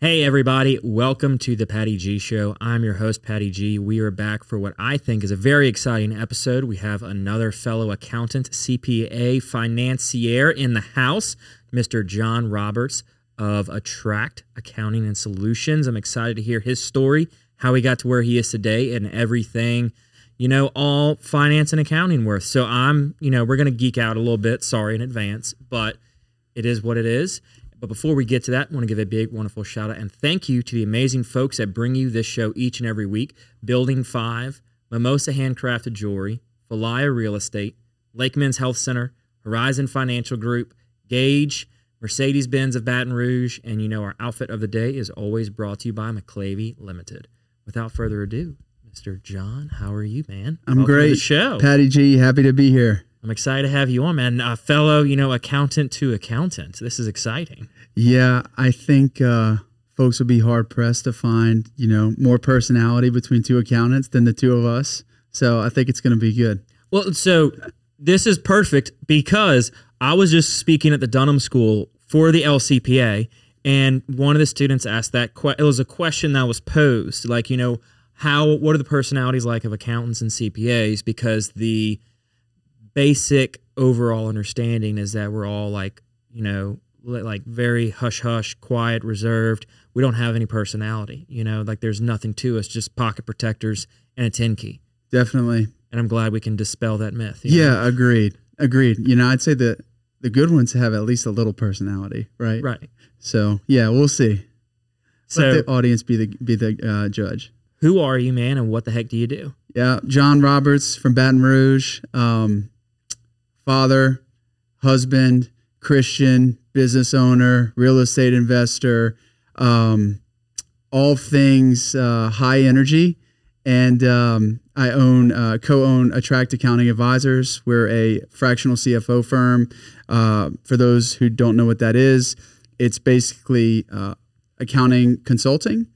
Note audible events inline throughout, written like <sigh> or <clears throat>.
Hey, everybody, welcome to the Patty G Show. I'm your host, Patty G. We are back for what I think is a very exciting episode. We have another fellow accountant, CPA, financier in the house, Mr. John Roberts of Attracct Accounting and Solutions. I'm excited to hear his story, how he got to where he is today, and everything, you know, all finance and accounting worth. So I'm, you know, we're going to geek out a little bit. Sorry in advance, but it is what it is. But before we get to that, I want to give a big, wonderful shout out and thank you to the amazing folks that bring you this show each and every week Building 5, Mimosa Handcrafted Jewelry, Falaya Real Estate, Lake Men's Health Center, Horizon Financial Group, Gage, Mercedes Benz of Baton Rouge, and you know, our outfit of the day is always brought to you by McLavy Limited. Without further ado, Mr. John, how are you, man? I'm Welcome to great. the show. Patty G, happy to be here. I'm excited to have you on, man. A fellow, you know, accountant to accountant. This is exciting. Yeah, I think uh, folks will be hard pressed to find, you know, more personality between two accountants than the two of us. So I think it's going to be good. Well, so this is perfect because I was just speaking at the Dunham School for the LCPA, and one of the students asked that que- it was a question that was posed, like you know, how what are the personalities like of accountants and CPAs? Because the basic overall understanding is that we're all like you know like very hush hush, quiet, reserved. We don't have any personality, you know, like there's nothing to us, just pocket protectors and a ten key. Definitely. And I'm glad we can dispel that myth. you know? Yeah, agreed. Agreed. You know, I'd say that the good ones have at least a little personality, right? Right. So yeah, we'll see. So, Let the audience be the be the uh, judge. who are you, man, and what the heck do you do? Yeah, John Roberts from Baton Rouge, um, father, husband, Christian, business owner, real estate investor, um, all things uh, high energy. And um, I own, uh, co-own Attracct Accounting Advisors. We're a fractional CFO firm. Uh, for those who don't know what that is, it's basically uh, accounting consulting.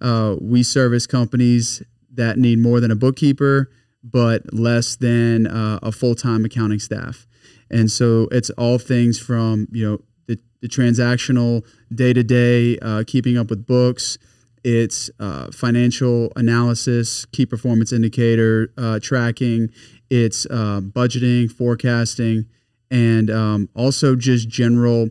Uh, we service companies that need more than a bookkeeper, but less than uh, a full time accounting staff. And so it's all things from you know the, the transactional day to day, keeping up with books. It's uh, financial analysis, key performance indicator uh, tracking. It's uh, budgeting, forecasting, and um, also just general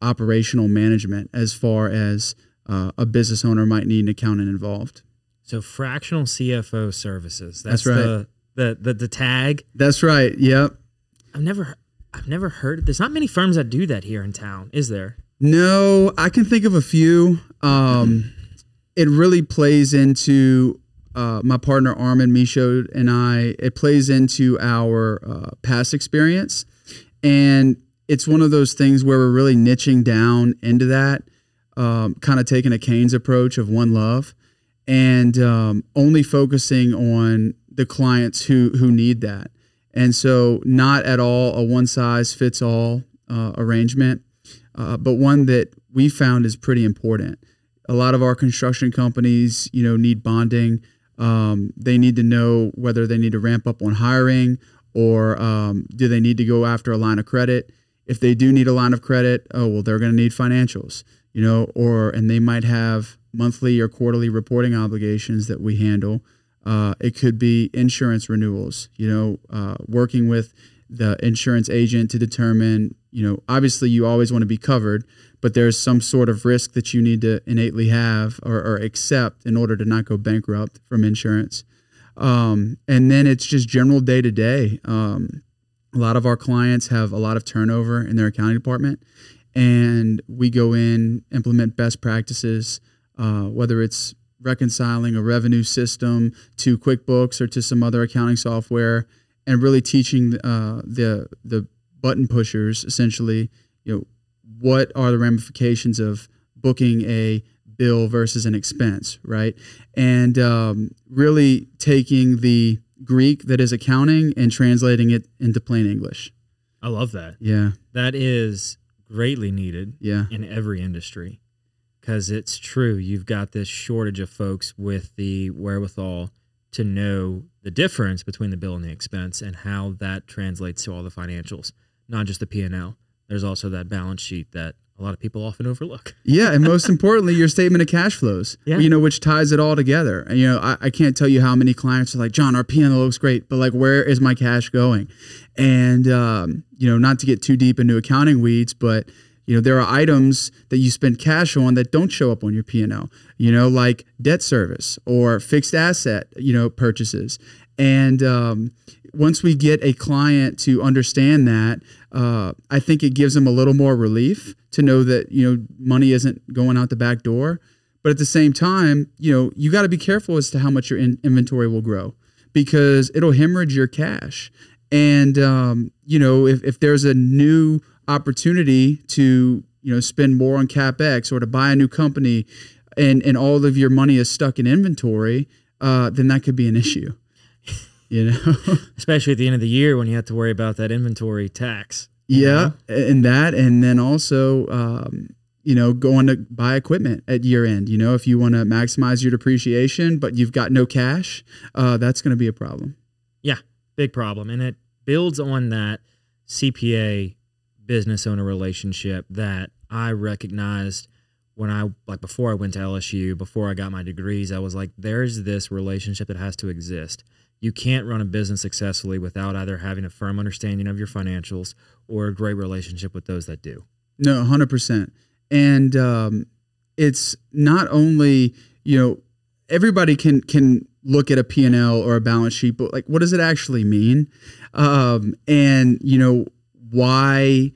operational management as far as uh, a business owner might need an accountant involved. So fractional CFO services. That's the, the the the tag. That's right. Yep. I've never I've never heard. There's not many firms that do that here in town, is there? No, I can think of a few. Um, it really plays into uh, my partner Armin Michaud and I. It plays into our uh, past experience, and it's one of those things where we're really niching down into that, um, kind of taking a Keynes approach of one love, and um, only focusing on the clients who who need that. And so, not at all a one size fits all uh, arrangement, uh, but one that we found is pretty important. A lot of our construction companies, you know, need bonding. Um, they need to know whether they need to ramp up on hiring or um, do they need to go after a line of credit. If they do need a line of credit, oh well, they're going to need financials, you know, or and they might have monthly or quarterly reporting obligations that we handle. Uh, it could be insurance renewals, you know, uh, working with the insurance agent to determine, you know, obviously you always want to be covered, but there's some sort of risk that you need to innately have or, or accept in order to not go bankrupt from insurance. Um, and then it's just general day to day. A lot of our clients have a lot of turnover in their accounting department, and we go in, implement best practices, uh, whether it's reconciling a revenue system to QuickBooks or to some other accounting software, and really teaching uh, the the button pushers essentially, you know, what are the ramifications of booking a bill versus an expense, right? And um, really taking the Greek that is accounting and translating it into plain English. I love that. Yeah, That is greatly needed yeah, in every industry because it's true. You've got this shortage of folks with the wherewithal to know the difference between the bill and the expense and how that translates to all the financials, not just the P&L. There's also that balance sheet that a lot of people often overlook. <laughs> Yeah, and most importantly, your statement of cash flows. Yeah. You know, which ties it all together. And you know, I, I can't tell you how many clients are like, John, our P&L looks great, but like, where is my cash going? And um, you know, not to get too deep into accounting weeds, but you know, there are items that you spend cash on that don't show up on your P&L. You know, like debt service or fixed asset, you know, purchases. And um, once we get a client to understand that, uh, I think it gives them a little more relief to know that you know money isn't going out the back door. But at the same time, you know you got to be careful as to how much your in- inventory will grow because it'll hemorrhage your cash. And um, you know if, if there's a new opportunity to you know spend more on capex or to buy a new company, and and all of your money is stuck in inventory, uh, then that could be an issue <laughs> you know? Especially at the end of the year when you have to worry about that inventory tax yeah and that and then also um, you know going to buy equipment at year end you know if you want to maximize your depreciation but you've got no cash uh, that's going to be a problem. Yeah big problem and it builds on that cpa business owner relationship that i recognized when I like before I went to LSU, before I got my degrees, I was like, there's this relationship that has to exist you can't run a business successfully without either having a firm understanding of your financials or a great relationship with those that do. No, 100%. And um, it's not only, you know, everybody can can look at a P&L or a balance sheet, but like what does it actually mean? Um, and, you know, why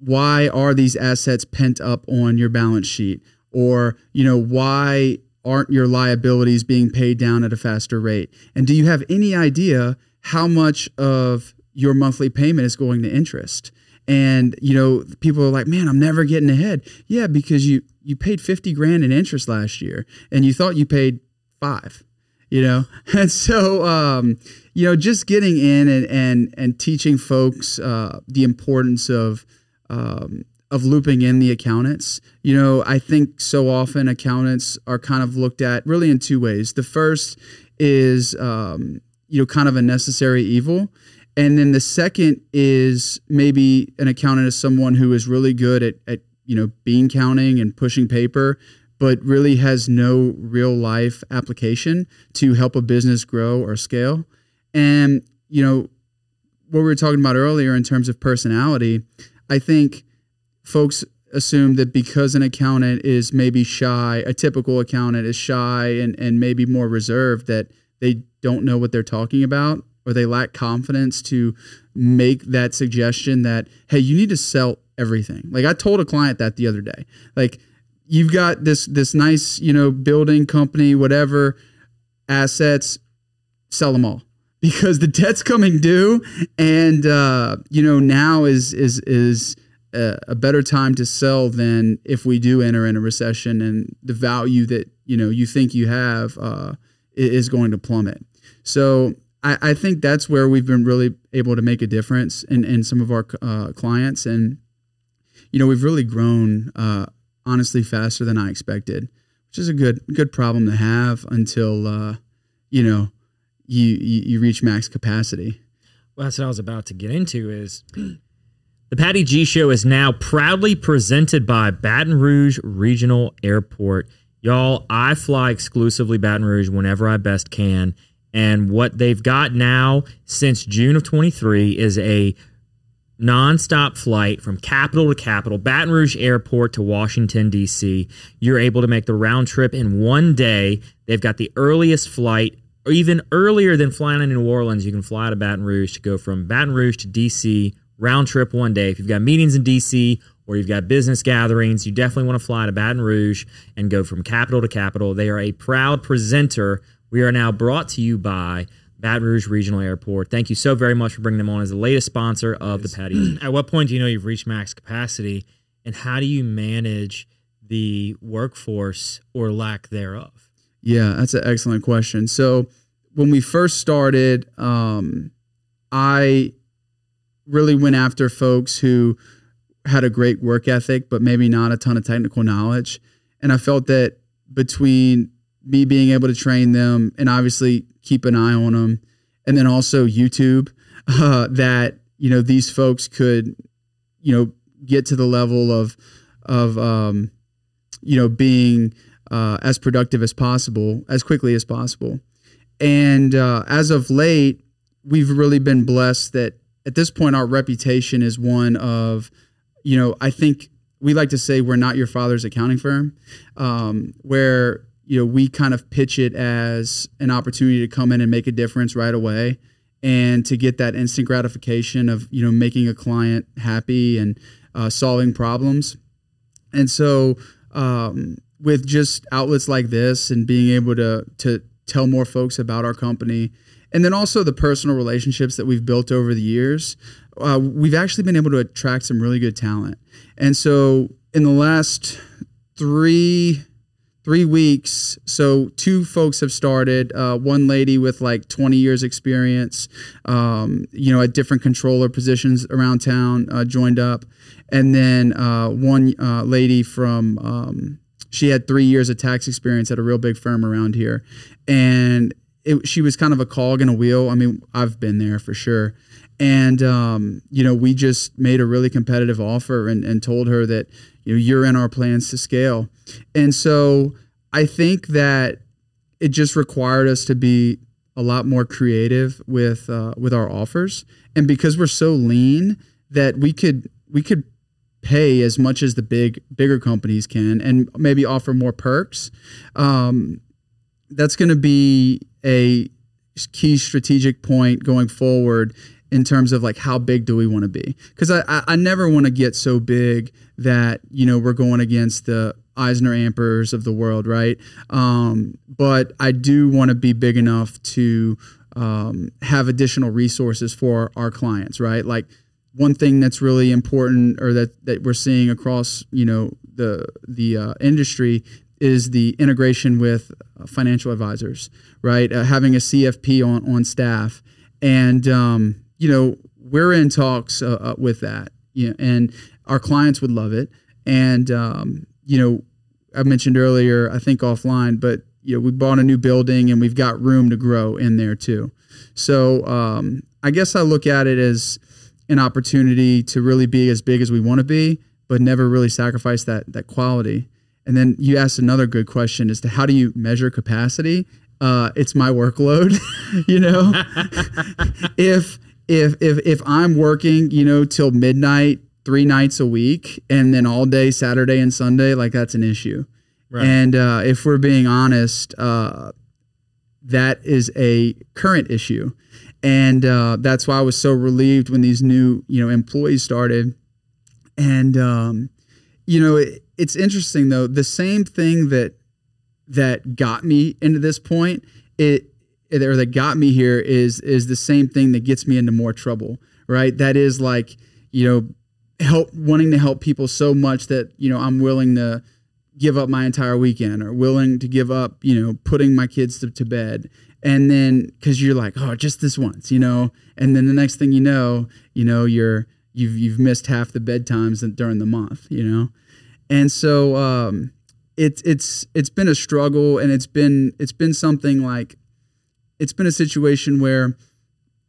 why are these assets pent up on your balance sheet? Or, you know, why aren't your liabilities being paid down at a faster rate? And do you have any idea how much of your monthly payment is going to interest? And you know, people are like, "Man, I'm never getting ahead." Yeah, because you you paid 50 grand in interest last year and you thought you paid 5, you know? <laughs> And so um, you know, just getting in and and and teaching folks uh, the importance of um, of looping in the accountants. You know, I think so often accountants are kind of looked at really in two ways. The first is, um, you know, kind of a necessary evil. And then the second is maybe an accountant is someone who is really good at, at you know, bean counting and pushing paper, but really has no real life application to help a business grow or scale. And, you know, what we were talking about earlier in terms of personality, I think folks assume that because an accountant is maybe shy, a typical accountant is shy and, and maybe more reserved, that they don't know what they're talking about or they lack confidence to make that suggestion that, hey, you need to sell everything. Like I told a client that the other day. Like you've got this this nice, you know, building company, whatever assets, sell them all <laughs> because the debt's coming due and uh, you know now is is is a, a, better time to sell than if we do enter in a recession and the value that you know you think you have uh, is going to plummet. So I, I, think that's where we've been really able to make a difference in, in some of our uh, clients, and you know we've really grown uh, honestly faster than I expected, which is a good good problem to have until uh, you know you, you you reach max capacity. Well, that's what I was about to get into. Is <clears throat> the Patty G Show is now proudly presented by Baton Rouge Regional Airport. Y'all, I fly exclusively Baton Rouge whenever I best can. And what they've got now since June of 23 is a nonstop flight from capital to capital, Baton Rouge Airport to Washington, D.C. You're able to make the round trip in one day. They've got the earliest flight, or even earlier than flying in New Orleans. You can fly to Baton Rouge to go from Baton Rouge to D.C round trip one day. If you've got meetings in DC or you've got business gatherings, you definitely want to fly to Baton Rouge and go from capital to capital. They are a proud presenter. We are now brought to you by Baton Rouge Regional Airport. Thank you so very much for bringing them on as the latest sponsor of the Patty. At what point do you know you've reached max capacity, and how do you manage the workforce or lack thereof? Yeah, that's an excellent question. So when we first started, um, I really went after folks who had a great work ethic, but maybe not a ton of technical knowledge. And I felt that between me being able to train them and obviously keep an eye on them, and then also YouTube, <laughs> uh, that you know these folks could, you know, get to the level of of um, you know being uh, as productive as possible as quickly as possible. And uh, as of late, we've really been blessed that at this point our reputation is one of you know I think we like to say we're not your father's accounting firm, um, where you know we kind of pitch it as an opportunity to come in and make a difference right away and to get that instant gratification of you know making a client happy and uh, solving problems. And so um, with just outlets like this and being able to to tell more folks about our company and then also the personal relationships that we've built over the years uh, we've actually been able to attract some really good talent. And so in the last three three weeks. So two folks have started. Uh, one lady with like 20 years experience, um, you know, at different controller positions around town, uh, joined up, and then uh, one uh, lady from. Um, she had three years of tax experience at a real big firm around here, and it, she was kind of a cog in a wheel. I mean, I've been there for sure. And um, you know, we just made a really competitive offer and, and told her that you know you're in our plans to scale. And so i think that it just required us to be a lot more creative with uh, with our offers. And because we're so lean that we could we could pay as much as the big bigger companies can and maybe offer more perks um, that's going to be a key strategic point going forward in terms of like how big do we want to be? Because I, I, I never want to get so big that you know we're going against the EisnerAmpers of the world right? Um, but I do want to be big enough to um, have additional resources for our clients right? Like one thing that's really important or that, that we're seeing across you know the the uh, industry is the integration with financial advisors right? Uh, having a CFP on on staff and um, you know, we're in talks uh, uh, with that, you know, and our clients would love it. And um, you know, I mentioned earlier, I think offline, but you know, we bought a new building and we've got room to grow in there too. So um, I guess I look at it as an opportunity to really be as big as we want to be, but never really sacrifice that that quality. And then you asked another good question as to how do you measure capacity? Uh, it's my workload, <laughs> you know. <laughs> if if if if I'm working, you know, till midnight three nights a week and then all day Saturday and Sunday, like that's an issue. Right. And uh, if we're being honest, uh, that is a current issue, and uh, that's why I was so relieved when these new you know employees started. And um, you know, it, it's interesting though. The same thing that that got me into this point, it or that got me here is is the same thing that gets me into more trouble, right? That is like, you know, help wanting to help people so much that, you know, I'm willing to give up my entire weekend or willing to give up, you know, putting my kids to, to bed. And then cuz you're like, "Oh, just this once," you know, and then the next thing you know, you know, you're you've you've missed half the bedtimes during the month, you know. And so um it's it's it's been a struggle and it's been it's been something like it's been a situation where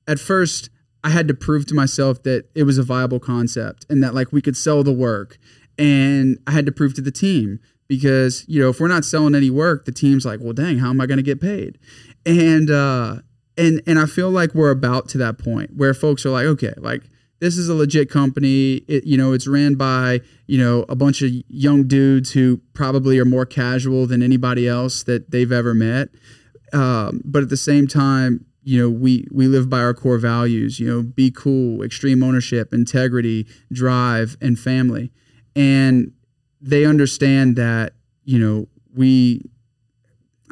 at first I had to prove to myself that it was a viable concept and that like we could sell the work. And I had to prove to the team because, you know, if we're not selling any work, the team's like, well, dang, how am I going to get paid? And, uh, and, and I feel like we're about to that point where folks are like, okay, like this is a legit company. It, you know, it's ran by, you know, a bunch of young dudes who probably are more casual than anybody else that they've ever met. Um, but at the same time, you know, we we live by our core values. You know, be cool, extreme ownership, integrity, drive, and family. And they understand that you know we.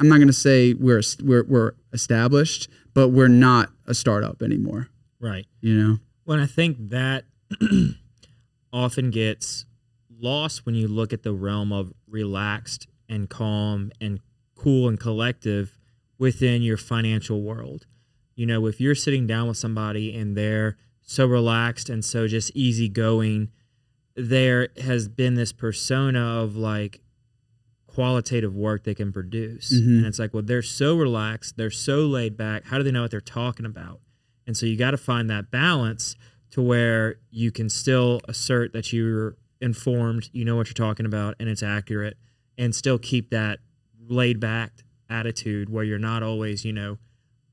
I'm not going to say we're we're we're established, but we're not a startup anymore. Right. You know. Well, I think that <clears throat> often gets lost when you look at the realm of relaxed and calm and cool and collective within your financial world. You know, if you're sitting down with somebody and they're so relaxed and so just easygoing, there has been this persona of like qualitative work they can produce. Mm-hmm. And it's like, well, they're so relaxed, they're so laid back. How do they know what they're talking about? And so you got to find that balance to where you can still assert that you're informed, you know what you're talking about, and it's accurate, and still keep that laid back attitude where you're not always, you know,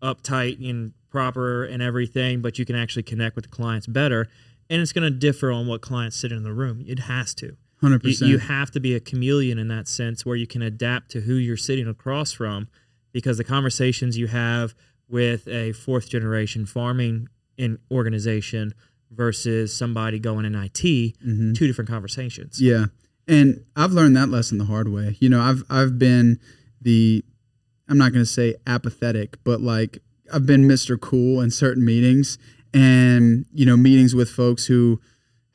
uptight and proper and everything, but you can actually connect with the clients better. And it's going to differ on what clients sit in the room. It has to. Hundred You, percent. you have to be a chameleon in that sense where you can adapt to who you're sitting across from because the conversations you have with a fourth generation farming in organization versus somebody going in IT, Mm-hmm. two different conversations. Yeah. And I've learned that lesson the hard way. You know, I've I've been the I'm not going to say apathetic, but like I've been Mr. Cool in certain meetings and you know, meetings with folks who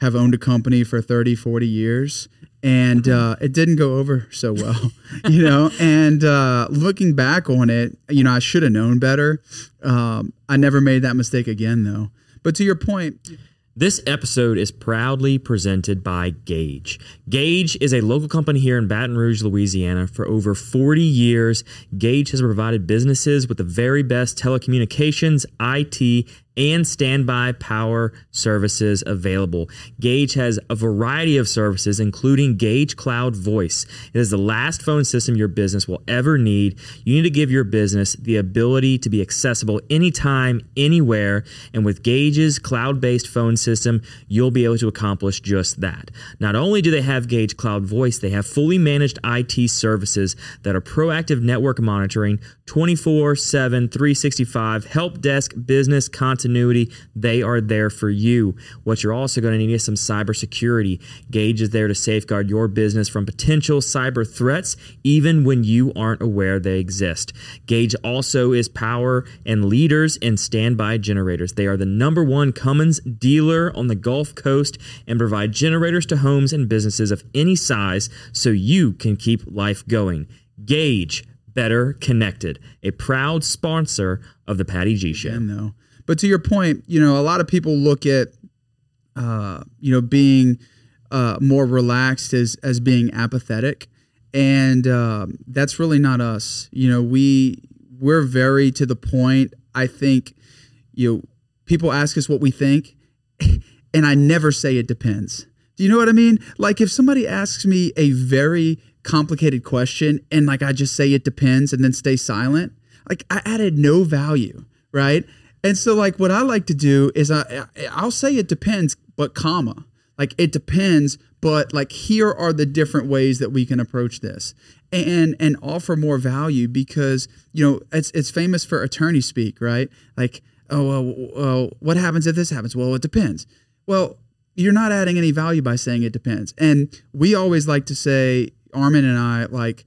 have owned a company for 30, 40 years and uh, it didn't go over so well, <laughs> you know. And uh, looking back on it, you know, I should have known better. Um, I never made that mistake again, though. But to your point, This episode is proudly presented by Gage. Gage is a local company here in Baton Rouge, Louisiana. For over 40 years, Gage has provided businesses with the very best telecommunications, IT, and standby power services available. Gage has a variety of services, including Gage Cloud Voice. It is the last phone system your business will ever need. You need to give your business the ability to be accessible anytime, anywhere. And with Gage's cloud based phone system, you'll be able to accomplish just that. Not only do they have Gage Cloud Voice, they have fully managed IT services that are proactive network monitoring, 24 7, 365, help desk, business continuity. They are there for you. What you're also going to need is some cybersecurity. Gage is there to safeguard your business from potential cyber threats, even when you aren't aware they exist. Gage also is power and leaders in standby generators. They are the number one Cummins dealer on the Gulf Coast and provide generators to homes and businesses of any size so you can keep life going. Gage, better connected, a proud sponsor of the Patty G Show. But to your point, you know, a lot of people look at, uh, you know, being uh, more relaxed as as being apathetic, and um, that's really not us. You know, we we're very to the point. I think, you know, people ask us what we think, <laughs> and I never say it depends. Do you know what I mean? Like if somebody asks me a very complicated question and like I just say it depends and then stay silent, like I added no value, right? And so like what I like to do is I I'll say it depends, but comma. Like it depends, but like here are the different ways that we can approach this and and offer more value because you know it's it's famous for attorney speak, right? Like oh well, well what happens if this happens? Well, it depends. Well, you're not adding any value by saying it depends. And we always like to say Armin and I like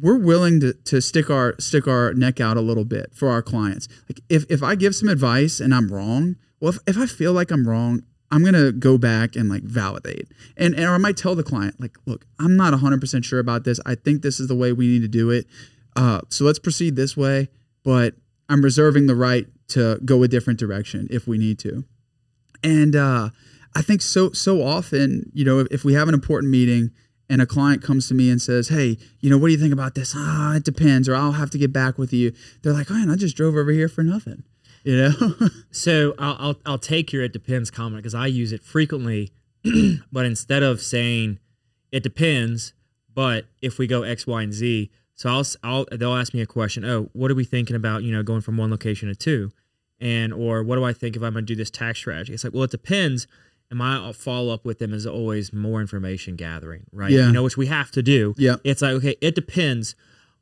we're willing to, to stick our stick our neck out a little bit for our clients. Like if, if I give some advice and I'm wrong, well if, if I feel like I'm wrong, I'm gonna go back and like validate. And and or I might tell the client, like, look, I'm not 100 percent sure about this. I think this is the way we need to do it. Uh, so let's proceed this way, but I'm reserving the right to go a different direction if we need to. And uh, I think so so often, you know, if, if we have an important meeting and a client comes to me and says, "Hey, you know, what do you think about this?" Ah, it depends, or I'll have to get back with you. They're like, "Man, I just drove over here for nothing," you know. <laughs> So I'll, I'll I'll take your it depends comment because I use it frequently, <clears throat> but instead of saying it depends, but if we go X, Y, and Z, so I'll I'll they'll ask me a question. Oh, what are we thinking about? You know, going from one location to two, and or what do I think if I'm going to do this tax strategy? It's like, well, it depends. And my uh, follow up with them is always more information gathering, right? Yeah. You know, which we have to do. Yeah. It's like, okay, it depends.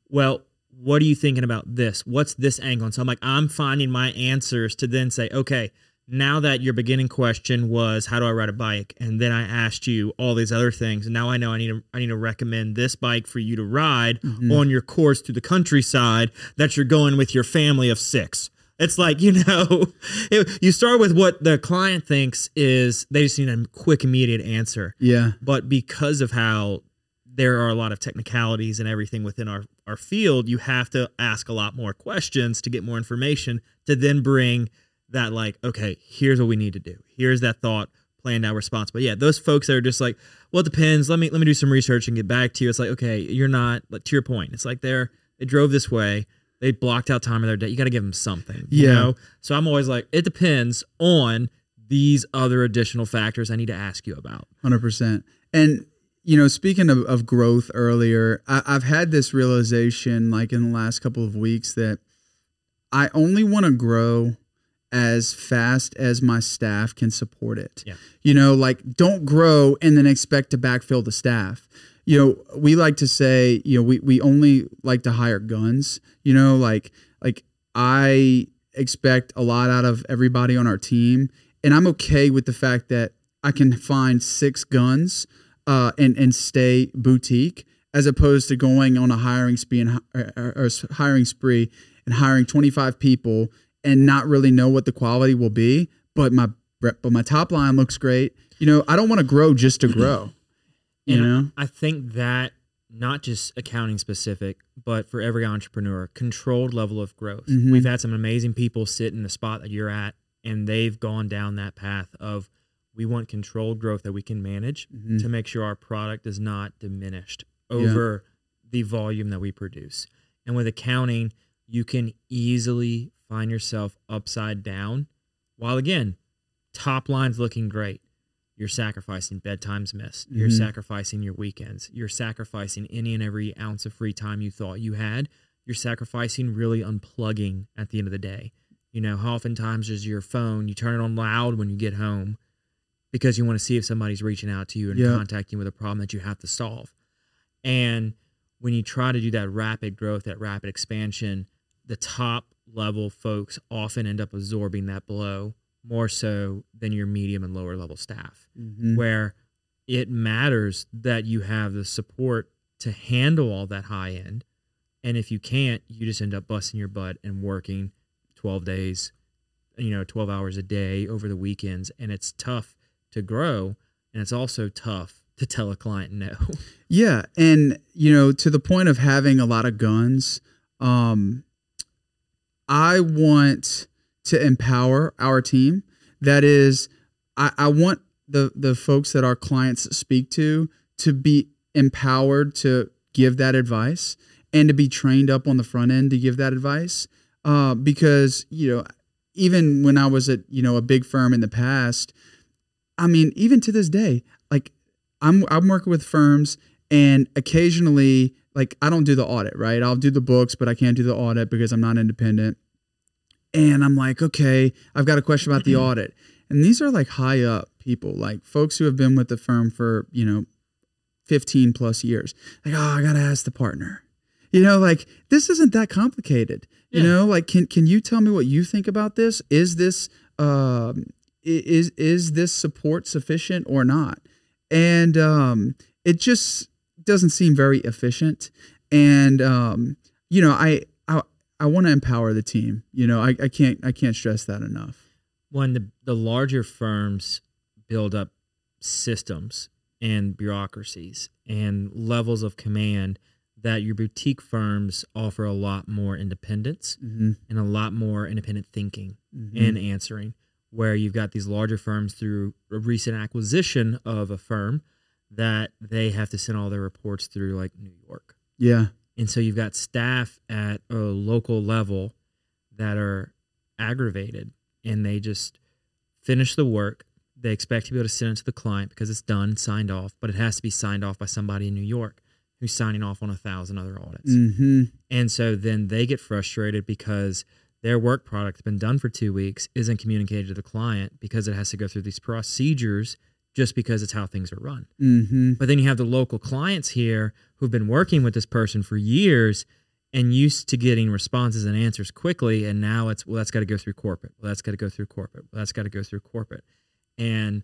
Well, what are you thinking about this? What's this angle? And so I'm like, I'm finding my answers to then say, okay, now that your beginning question was how do I ride a bike, and then I asked you all these other things, and now I know I need to I need to recommend this bike for you to ride mm-hmm. on your course through the countryside that you're going with your family of six. It's like you know, <laughs> it- you start with what the client thinks is they just need a quick, immediate answer yeah, but because of how there are a lot of technicalities and everything within our, our field, you have to ask a lot more questions to get more information to then bring that like, okay, here's what we need to do. Here's that thought, planned out response. But yeah, those folks that are just like, well, it depends. Let me let me do some research and get back to you. It's like, okay, you're not to your point. It's like they're they drove this way. They blocked out time of their day. You got to give them something. You Yeah. know? So I'm always like, it depends on these other additional factors I need to ask you about. Hundred percent. And you know, speaking of, of growth earlier, I, I've had this realization like in the last couple of weeks that I only want to grow as fast as my staff can support it. Yeah. You know, like don't grow and then expect to backfill the staff. You know, we like to say, you know, we, we only like to hire guns. You know, like like I expect a lot out of everybody on our team. And I'm okay with the fact that I can find six guns uh, and and stay boutique as opposed to going on a hiring spree and or, or, or hiring spree and hiring 25 people and not really know what the quality will be. But my but my top line looks great. You know, I don't want to grow just to grow. <clears throat> You And know, I think that not just accounting specific, but for every entrepreneur, controlled level of growth. Mhm. We've had some amazing people sit in the spot that you're at, and they've gone down that path of we want controlled growth that we can manage Mhm. to make sure our product is not diminished over the volume that we produce. And with accounting, you can easily find yourself upside down while again, top line's looking great. You're sacrificing bedtimes missed. You're Mhm. sacrificing your weekends. You're sacrificing any and every ounce of free time you thought you had. You're sacrificing really unplugging at the end of the day. You know, how oftentimes is your phone, you turn it on loud when you get home because you want to see if somebody's reaching out to you and Yeah. contacting you with a problem that you have to solve. And when you try to do that rapid growth, that rapid expansion, the top level folks often end up absorbing that blow more so than your medium and lower level staff, Mhm. where it matters that you have the support to handle all that high end. And if you can't, you just end up busting your butt and working 12 days, you know, 12 hours a day over the weekends. And it's tough to grow. And it's also tough to tell a client no. <laughs> Yeah, and you know, to the point of having a lot of guns, um, I want to empower our team. That is, I, I want the the folks that our clients speak to to be empowered to give that advice and to be trained up on the front end to give that advice. Uh, because you know, even when I was at you know a big firm in the past, I mean, even to this day, like I'm I'm working with firms and occasionally like I don't do the audit, right? I'll do the books, but I can't do the audit because I'm not independent. And I'm like, okay, I've got a question about the audit. And these are like high up people, like folks who have been with the firm for, you know, 15 plus years. Like, oh, I got to ask the partner. You know, like this isn't that complicated. You know, like can can you tell me what you think about this? Is this um is is this support sufficient or not? And um it just doesn't seem very efficient. And um, you know, I I want to empower the team. You know, I, I can't I can't stress that enough. when the, the larger firms build up systems and bureaucracies and levels of command that your boutique firms offer a lot more independence Mm-hmm. and a lot more independent thinking Mhm. and answering where you've got these larger firms through a recent acquisition of a firm that they have to send all their reports through like New York yeah, and so you've got staff at a local level that are aggravated and they just finish the work. They expect to be able to send it to the client because it's done, signed off, but it has to be signed off by somebody in New York who's signing off on a thousand other audits. hmm And so then they get frustrated because their work product has been done for two weeks isn't communicated to the client because it has to go through these procedures just because it's how things are run. hmm But then you have the local clients here who've been working with this person for years and used to getting responses and answers quickly. And now it's, well, that's got to go through corporate. Well, that's got to go through corporate. Well, that's got to go through corporate. And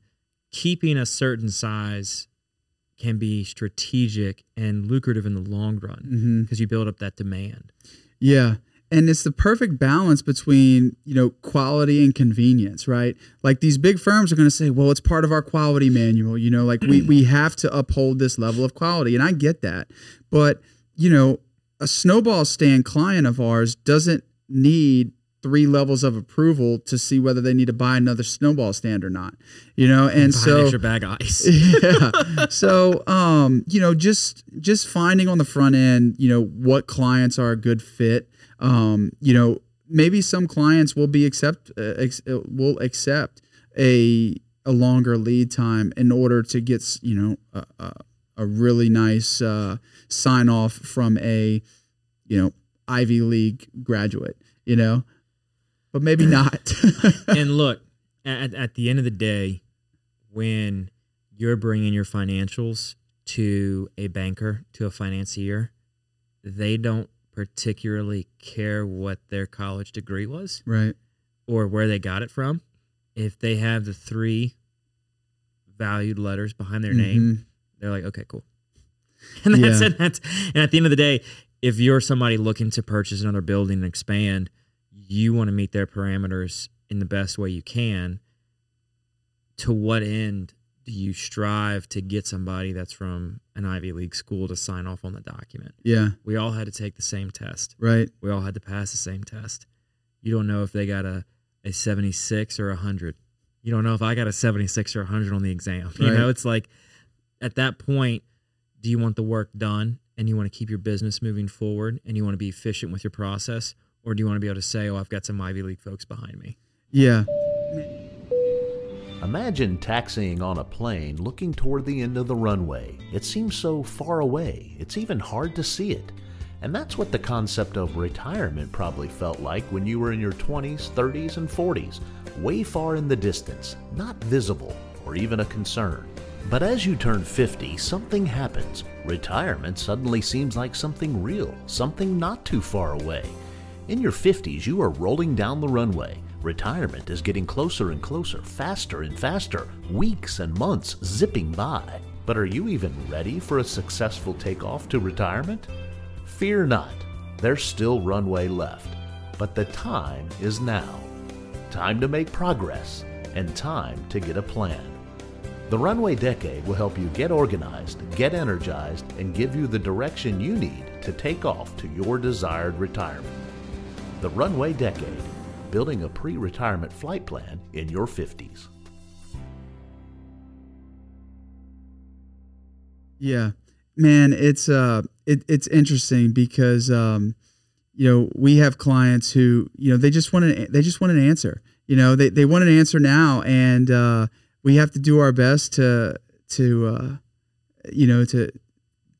keeping a certain size can be strategic and lucrative in the long run because you build up that demand. Yeah. And it's the perfect balance between, you know, quality and convenience, right? Like these big firms are going to say, well, it's part of our quality manual, you know, like we, we have to uphold this level of quality. And I get that. But, you know, a snowball stand client of ours doesn't need three levels of approval to see whether they need to buy another snowball stand or not, you know? And an so, extra bag of ice. <laughs> yeah. So, um, you know, just just finding on the front end, you know, what clients are a good fit. Um, you know, maybe some clients will be accept uh, ex- uh, will accept a a longer lead time in order to get you know a, a, a really nice uh, sign off from a you know Ivy League graduate, you know, but maybe <clears throat> not. <laughs> and look, at, at the end of the day, when you're bringing your financials to a banker, to a financier, they don't particularly care what their college degree was right. or where they got it from. If they have the three valued letters behind their name, Mhm. they're like, okay, cool. <laughs> And that's Yeah. it. That's and at the end of the day, if you're somebody looking to purchase another building and expand, you want to meet their parameters in the best way you can. To what end do you strive to get somebody that's from an Ivy League school to sign off on the document? Yeah. We all had to take the same test. Right. We all had to pass the same test. You don't know if they got a, a 76 or a 100. You don't know if I got a 76 or a 100 on the exam. <laughs> You Right. know, it's like at that point, do you want the work done and you want to keep your business moving forward and you want to be efficient with your process? Or do you want to be able to say, oh, I've got some Ivy League folks behind me? Yeah. Imagine taxiing on a plane looking toward the end of the runway. It seems so far away, it's even hard to see it. And that's what the concept of retirement probably felt like when you were in your 20s, 30s, and 40s, way far in the distance, not visible or even a concern. But as you turn 50, something happens. Retirement suddenly seems like something real, something not too far away. In your 50s, you are rolling down the runway. Retirement is getting closer and closer, faster and faster, weeks and months zipping by. But are you even ready for a successful takeoff to retirement? Fear not, there's still runway left. But the time is now. Time to make progress and time to get a plan. The Runway Decade will help you get organized, get energized, and give you the direction you need to take off to your desired retirement. The Runway Decade, building a pre retirement flight plan in your 50s. Yeah, man, it's uh, it, it's interesting because um, you know, we have clients who you know they just want an they just want an answer. You know, they they want an answer now, and uh, we have to do our best to to uh, you know to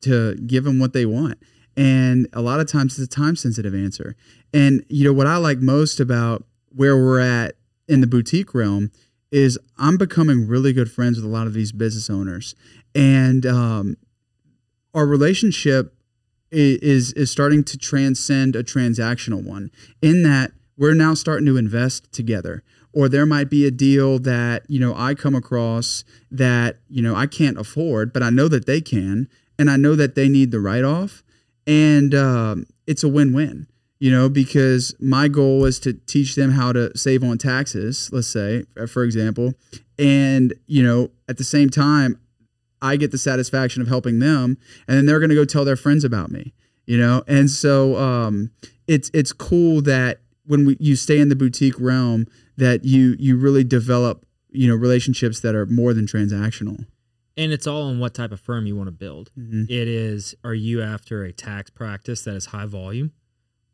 to give them what they want. And a lot of times it's a time sensitive answer. And you know what I like most about where we're at in the boutique realm is I'm becoming really good friends with a lot of these business owners, and um, our relationship is is starting to transcend a transactional one. In that we're now starting to invest together, or there might be a deal that you know I come across that you know I can't afford, but I know that they can, and I know that they need the write off, and um, it's a win win you know, because my goal is to teach them how to save on taxes, let's say, uh, for example. And, you know, at the same time, I get the satisfaction of helping them, and then they're going to go tell their friends about me, you know? And so um, it's, it's cool that when we, you stay in the boutique realm, that you, you really develop, you know, relationships that are more than transactional. And it's all on what type of firm you want to build. Mhm. It is, are you after a tax practice that is high volume?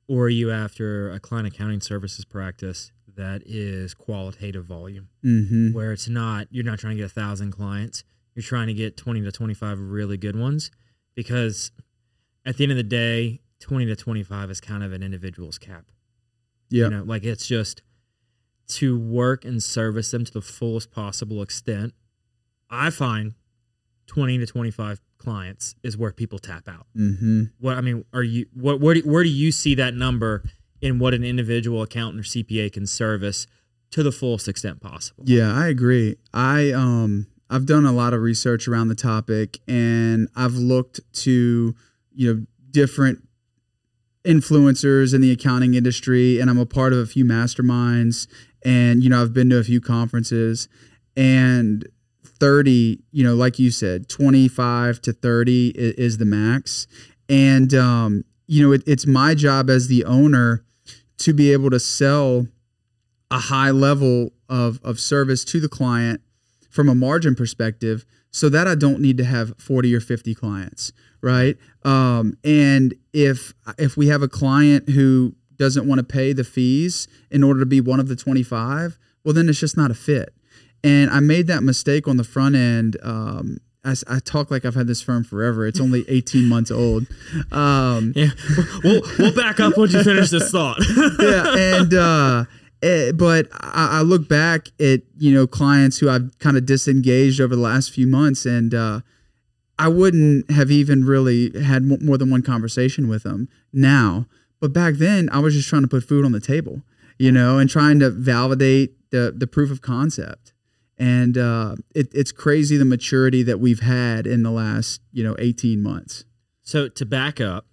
Or are you after a client accounting services practice that is qualitative volume? Mm-hmm. where it's not you're not trying to get a thousand clients you're trying to get 20 to 25 really good ones because at the end of the day 20 to 25 is kind of an individual's cap Yeah. you know like it's just to work and service them to the fullest possible extent i find 20 to 25 clients is where people tap out Mm-hmm. what i mean are you what where do, where do you see that number in what an individual accountant or cpa can service to the fullest extent possible Yeah, I agree. I um I've done a lot of research around the topic and I've looked to, you know, different influencers in the accounting industry and I'm a part of a few masterminds and you know, I've been to a few conferences and 30, you know, like you said, 25 to 30 is, is the max. And um you know, it, it's my job as the owner to be able to sell a high level of, of service to the client from a margin perspective so that I don't need to have 40 or 50 clients, right? Um, and if if we have a client who doesn't want to pay the fees in order to be one of the 25, well then it's just not a fit. And I made that mistake on the front end. Um, I, I talk like I've had this firm forever. It's only <laughs> 18 months old. Um, Yeah, <laughs> we'll we'll back up once you finish this thought. <laughs> yeah, and uh, eh, but I, I look back at you know clients who I've kind of disengaged over the last few months, and uh, I wouldn't have even really had more than one conversation with them now. But back then, I was just trying to put food on the table, you know, and trying to validate the the proof of concept. And uh, it, it's crazy the maturity that we've had in the last you know 18 months. So to back up,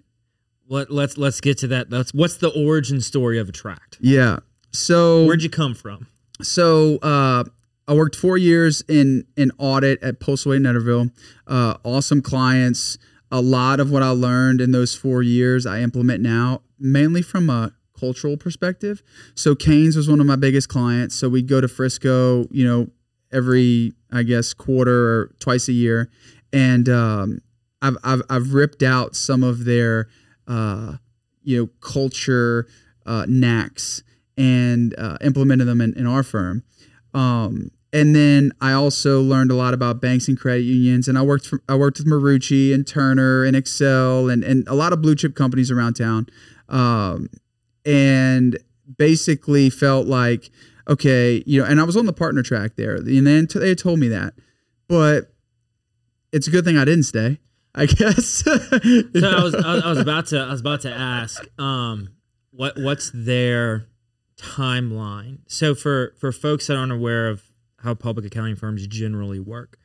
let let's let's get to that. That's what's the origin story of Attracct? Yeah. So Where'd you come from? so uh, I worked four years in in audit at Postlethwaite Netterville. Uh, awesome clients. A lot of what I learned in those four years I implement now, mainly from a cultural perspective. So Cane's was one of my biggest clients. So we'd go to Frisco, you know, every I guess quarter or twice a year, and um, I've, I've I've ripped out some of their uh, you know culture uh, knacks and uh, implemented them in, in our firm. Um, and then I also learned a lot about banks and credit unions. And I worked for, I worked with Marucci and Turner and Excel and, and a lot of blue chip companies around town. Um, and basically felt like, okay, you know, and I was on the partner track there. And then they told me that. But it's a good thing I didn't stay, I <laughs> guess. So I was I was about to I was about to ask, um, what what's their timeline? So for for folks that aren't aware of how public accounting firms generally work,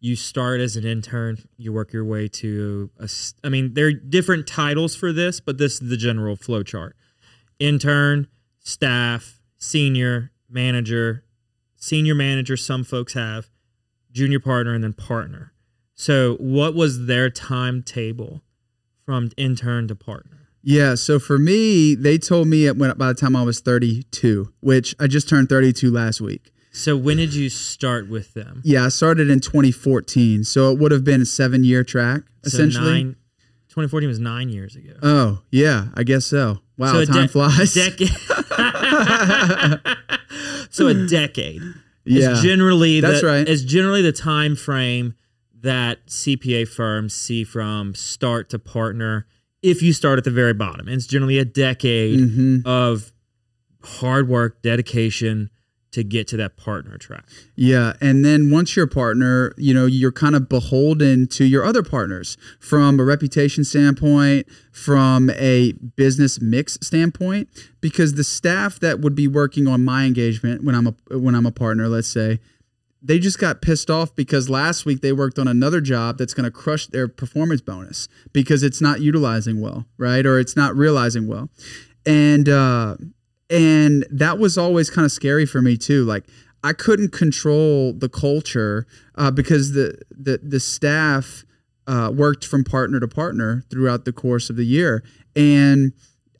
you start as an intern, you work your way to a, I mean, there are different titles for this, but this is the general flow chart: intern, staff, senior, manager, senior manager. Some folks have junior partner, and then partner. So, what was their timetable from intern to partner? Yeah, so for me, they told me when, by the time I was 32, which I just turned 32 last week. So, when did you start with them? Yeah, I started in 2014, so it would have been a seven year track essentially. So nine, 2014 was nine years ago. Oh yeah, I guess so. Wow, so time de- flies. Decade. <laughs> <laughs> so a decade. Yeah, is generally that's the, right. Is generally the time frame that CPA firms see from start to partner. If you start at the very bottom, and it's generally a decade Mhm. of hard work, dedication to get to that partner track. Yeah, and then once you're a partner, you know you're kind of beholden to your other partners from a reputation standpoint, from a business mix standpoint, because the staff that would be working on my engagement when I'm a when I'm a partner, let's say, they just got pissed off because last week they worked on another job that's going to crush their performance bonus because it's not utilizing well, right? Or it's not realizing well. And uh and that was always kind of scary for me too. Like I couldn't control the culture uh, because the the the staff uh, worked from partner to partner throughout the course of the year, and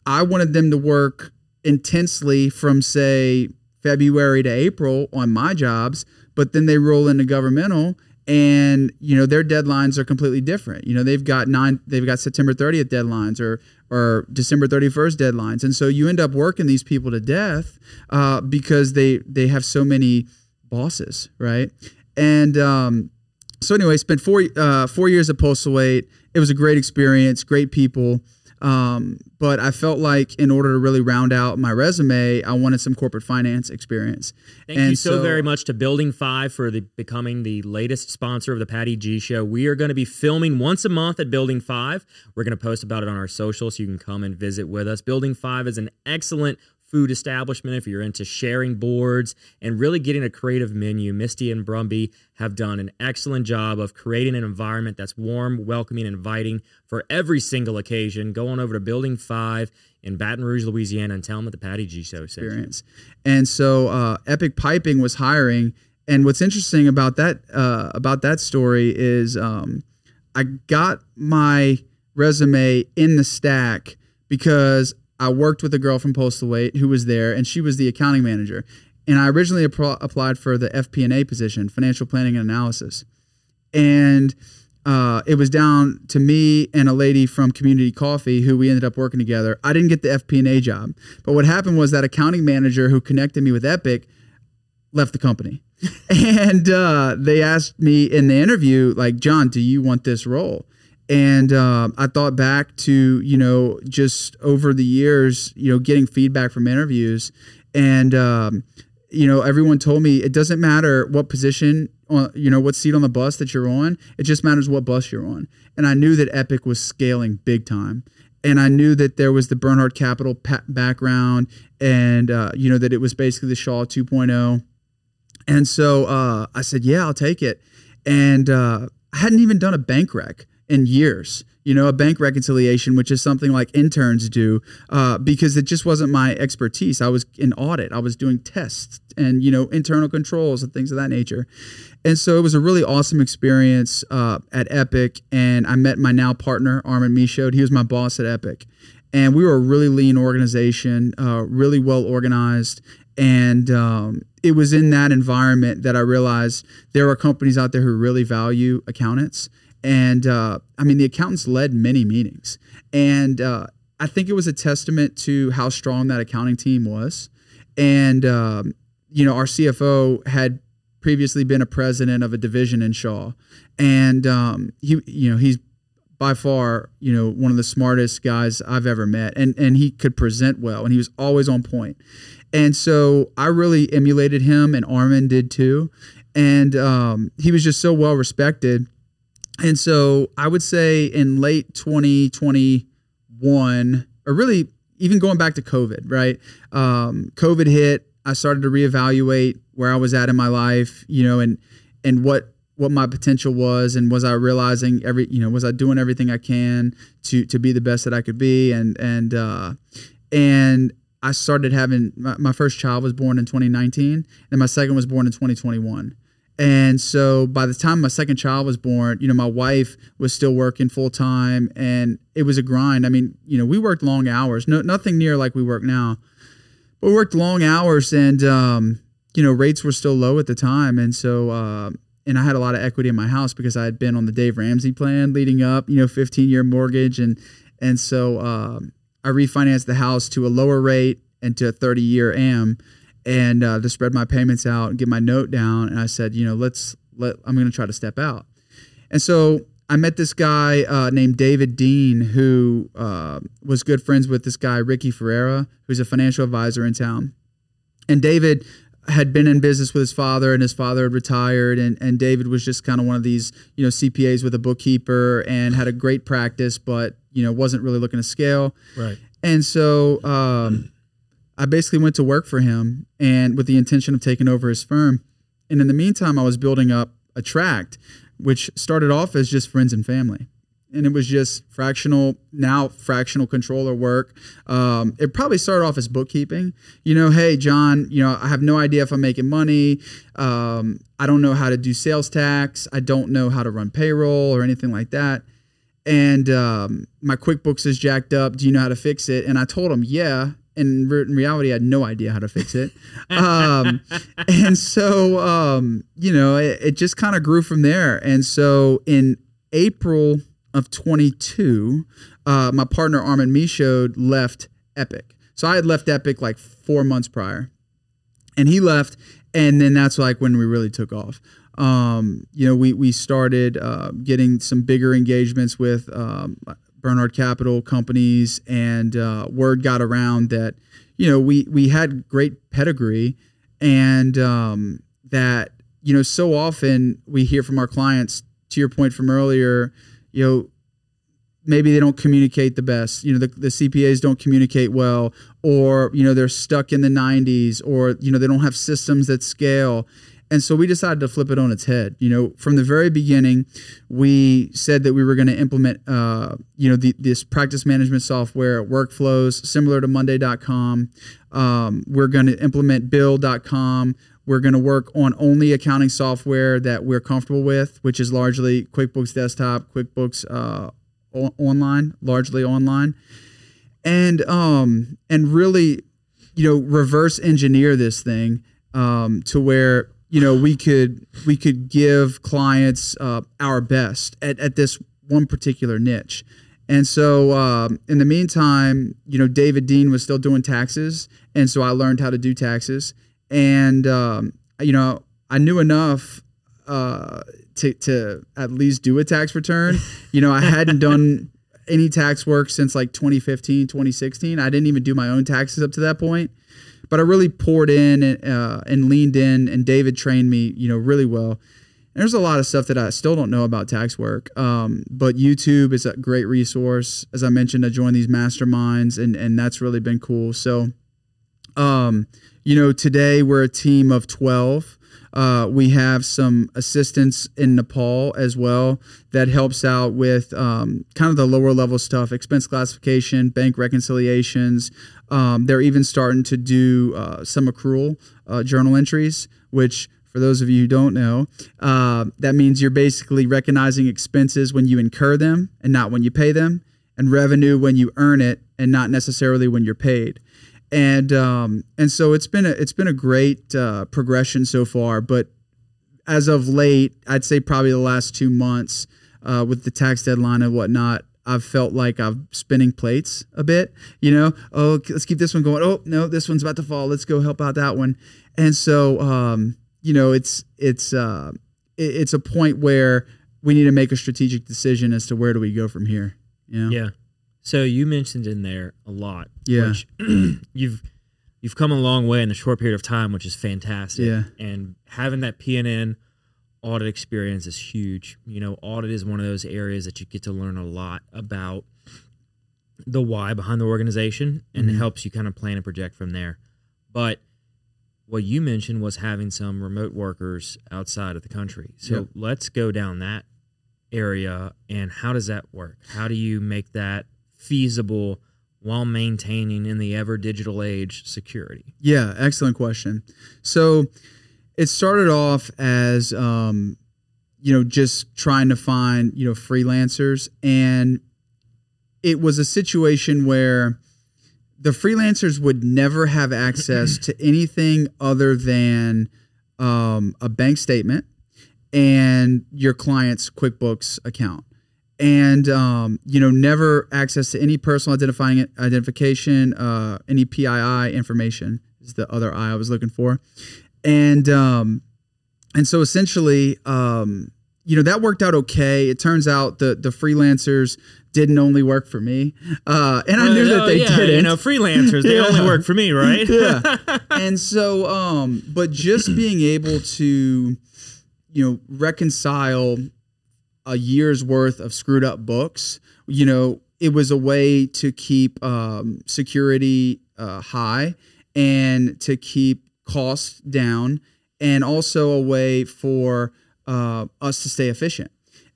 I wanted them to work intensely from say February to April on my jobs, but then they roll into governmental and you know their deadlines are completely different. You know they've got nine, they've got September 30th deadlines or or December 31st deadlines, and so you end up working these people to death uh, because they they have so many bosses, right? And um, so anyway, spent four uh, four years at Postlethwaite. It was a great experience, great people. Um, but I felt like in order to really round out my resume, I wanted some corporate finance experience. Thank And you so, so- very much to Building Five for the, becoming the latest sponsor of the Patty G Show. We are going to be filming once a month at Building Five. We're going to post about it on our social so you can come and visit with us. Building Five is an excellent food establishment if you're into sharing boards and really getting a creative menu. Misty and Brumby have done an excellent job of creating an environment that's warm, welcoming, and inviting for every single occasion. Go on over to Building Five in Baton Rouge, Louisiana, and tell them that the Patty G Show experience. And so uh, Epic Piping was hiring. And what's interesting about that uh, about that story is um, I got my resume in the stack because I worked with a girl from Postlethwaite who was there, and she was the accounting manager. And I originally appro- applied for the FP&A position, financial planning and analysis, and uh, it was down to me and a lady from Community Coffee who we ended up working together. I didn't get the FP&A job, but what happened was that accounting manager who connected me with Epic left the company. <laughs> and uh, they asked me in the interview, like, John, do you want this role? And uh, I thought back to, you know, just over the years, you know, getting feedback from interviews. And, um, you know, everyone told me it doesn't matter what position, on, you know, what seat on the bus that you're on. It just matters what bus you're on. And I knew that Epic was scaling big time. And I knew that there was the Bernhard Capital background and, uh, you know, that it was basically the Shaw 2.0. And so uh, I said, yeah, I'll take it. And uh, I hadn't even done a bank rec in years. You know, a bank reconciliation, which is something like interns do, uh, because it just wasn't my expertise. I was in audit, I was doing tests and, you know, internal controls and things of that nature. And so it was a really awesome experience uh, at Epic. And I met my now partner, Armin Michaud. He was my boss at Epic. And we were a really lean organization, uh, really well organized. And um, it was in that environment that I realized there are companies out there who really value accountants and uh, I mean, the accountants led many meetings. And uh, I think it was a testament to how strong that accounting team was. And, um, you know, our CFO had previously been a president of a division in Shaw. And um, he, you know, he's by far, you know, one of the smartest guys I've ever met. And, and he could present well and he was always on point. And so I really emulated him and Armin did too. And um, he was just so well respected and so I would say in late 2021, or really even going back to COVID, right? Um, COVID hit. I started to reevaluate where I was at in my life, you know, and and what what my potential was, and was I realizing every, you know, was I doing everything I can to to be the best that I could be, and and uh, and I started having my, my first child was born in 2019, and my second was born in 2021. And so by the time my second child was born, you know, my wife was still working full time and it was a grind. I mean, you know, we worked long hours, no, nothing near like we work now, but we worked long hours and, um, you know, rates were still low at the time. And so, uh, and I had a lot of equity in my house because I had been on the Dave Ramsey plan leading up, you know, 15 year mortgage. And, and so, um, I refinanced the house to a lower rate and to a 30 year AM and uh, to spread my payments out and get my note down. And I said, you know, let's let I'm going to try to step out. And so I met this guy uh, named David Dean who uh, was good friends with this guy Ricky Ferreira, who's a financial advisor in town. And David had been in business with his father and his father had retired and, and David was just kind of one of these, you know, CPAs with a bookkeeper and had a great practice, but, you know, wasn't really looking to scale. Right. And so um, I basically went to work for him and with the intention of taking over his firm. And in the meantime, I was building up Attracct, which started off as just friends and family. And it was just fractional, now fractional controller work. Um, it probably started off as bookkeeping. You know, hey, John, you know, I have no idea if I'm making money. Um, I don't know how to do sales tax. I don't know how to run payroll or anything like that and um, my QuickBooks is jacked up. Do you know how to fix it? And I told him, yeah in, re- in reality, I had no idea how to fix it. Um, <laughs> and so, um, you know, it, it just kind of grew from there. And so in April of 22, uh, my partner Armin Michaud left Epic. So I had left Epic like four months prior, and he left, and then that's like when we really took off. Um, you know, we we started uh, getting some bigger engagements with um, Bernhard Capital companies, and uh, word got around that you know we we had great pedigree, and um, that you know so often we hear from our clients. To your point from earlier, you know maybe they don't communicate the best you know the, the cpas don't communicate well or you know they're stuck in the 90s or you know they don't have systems that scale and so we decided to flip it on its head. You know, from the very beginning, we said that we were going to implement, uh, you know, the, this practice management software, workflows similar to Monday.com. Um, we're going to implement Bill.com. We're going to work on only accounting software that we're comfortable with, which is largely QuickBooks Desktop, QuickBooks uh, o- Online, largely online, and um, and really, you know, reverse engineer this thing um, to where you know we could we could give clients uh, our best at, at this one particular niche and so um, in the meantime you know david dean was still doing taxes and so i learned how to do taxes and um, you know I knew enough uh, to to at least do a tax return. <laughs> you know, I hadn't done any tax work since like 2015, 2016. I didn't even do my own taxes up to that point. But I really poured in and, uh, and leaned in, and David trained me, you know, really well. And there's a lot of stuff that I still don't know about tax work. Um, but YouTube is a great resource. As I mentioned, I joined these masterminds, and and that's really been cool. So, um, you know, today we're a team of 12. Uh, we have some assistance in Nepal as well that helps out with um, kind of the lower level stuff, expense classification, bank reconciliations. Um, they're even starting to do uh, some accrual uh, journal entries, which for those of you who don't know, uh, that means you're basically recognizing expenses when you incur them and not when you pay them, and revenue when you earn it and not necessarily when you're paid and um, and so it's been a it's been a great uh, progression so far. But as of late, I'd say probably the last two months uh, with the tax deadline and whatnot, I've felt like I'm spinning plates a bit. You know, oh let's keep this one going. Oh no, this one's about to fall. Let's go help out that one. And so um, you know, it's it's uh, it's a point where we need to make a strategic decision as to where do we go from here. You know? Yeah. So you mentioned in there a lot. Yeah. Which <clears throat> you've you've come a long way in a short period of time, which is fantastic. Yeah. And having that P&N audit experience is huge. You know, audit is one of those areas that you get to learn a lot about the why behind the organization and it Mhm. helps you kind of plan and project from there. But what you mentioned was having some remote workers outside of the country. So Yep. let's go down that area and how does that work? How do you make that feasible while maintaining in the ever digital age security? Yeah, excellent question. So it started off as um, you know just trying to find you know freelancers, and it was a situation where the freelancers would never have access to <clears throat> anything other than um, a bank statement and your client's QuickBooks account. And um, you know, never access to any personal identifying identification, uh, any PII information is the other I I was looking for, and um, and so essentially, um, you know, that worked out okay. It turns out the the freelancers didn't only work for me, uh, and I knew that Oh, they yeah, didn't You know, freelancers, they <laughs> Yeah. only work for me, right? <laughs> yeah. <laughs> And so, um, but just being able to, you know, reconcile a year's worth of screwed up books, you know, it was a way to keep um, security uh, high and to keep costs down, and also a way for uh, us to stay efficient.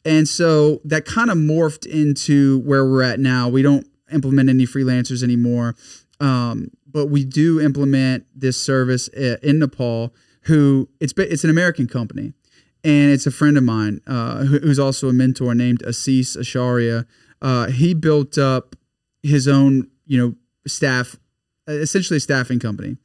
And so that kind of morphed into where we're at now. We don't implement any freelancers anymore. Um, but we do implement this service in Nepal. Who it's it's an American company, and it's a friend of mine uh, who's also a mentor named Assis Asharia. Uh, he built up his own you know staff, essentially a staffing company,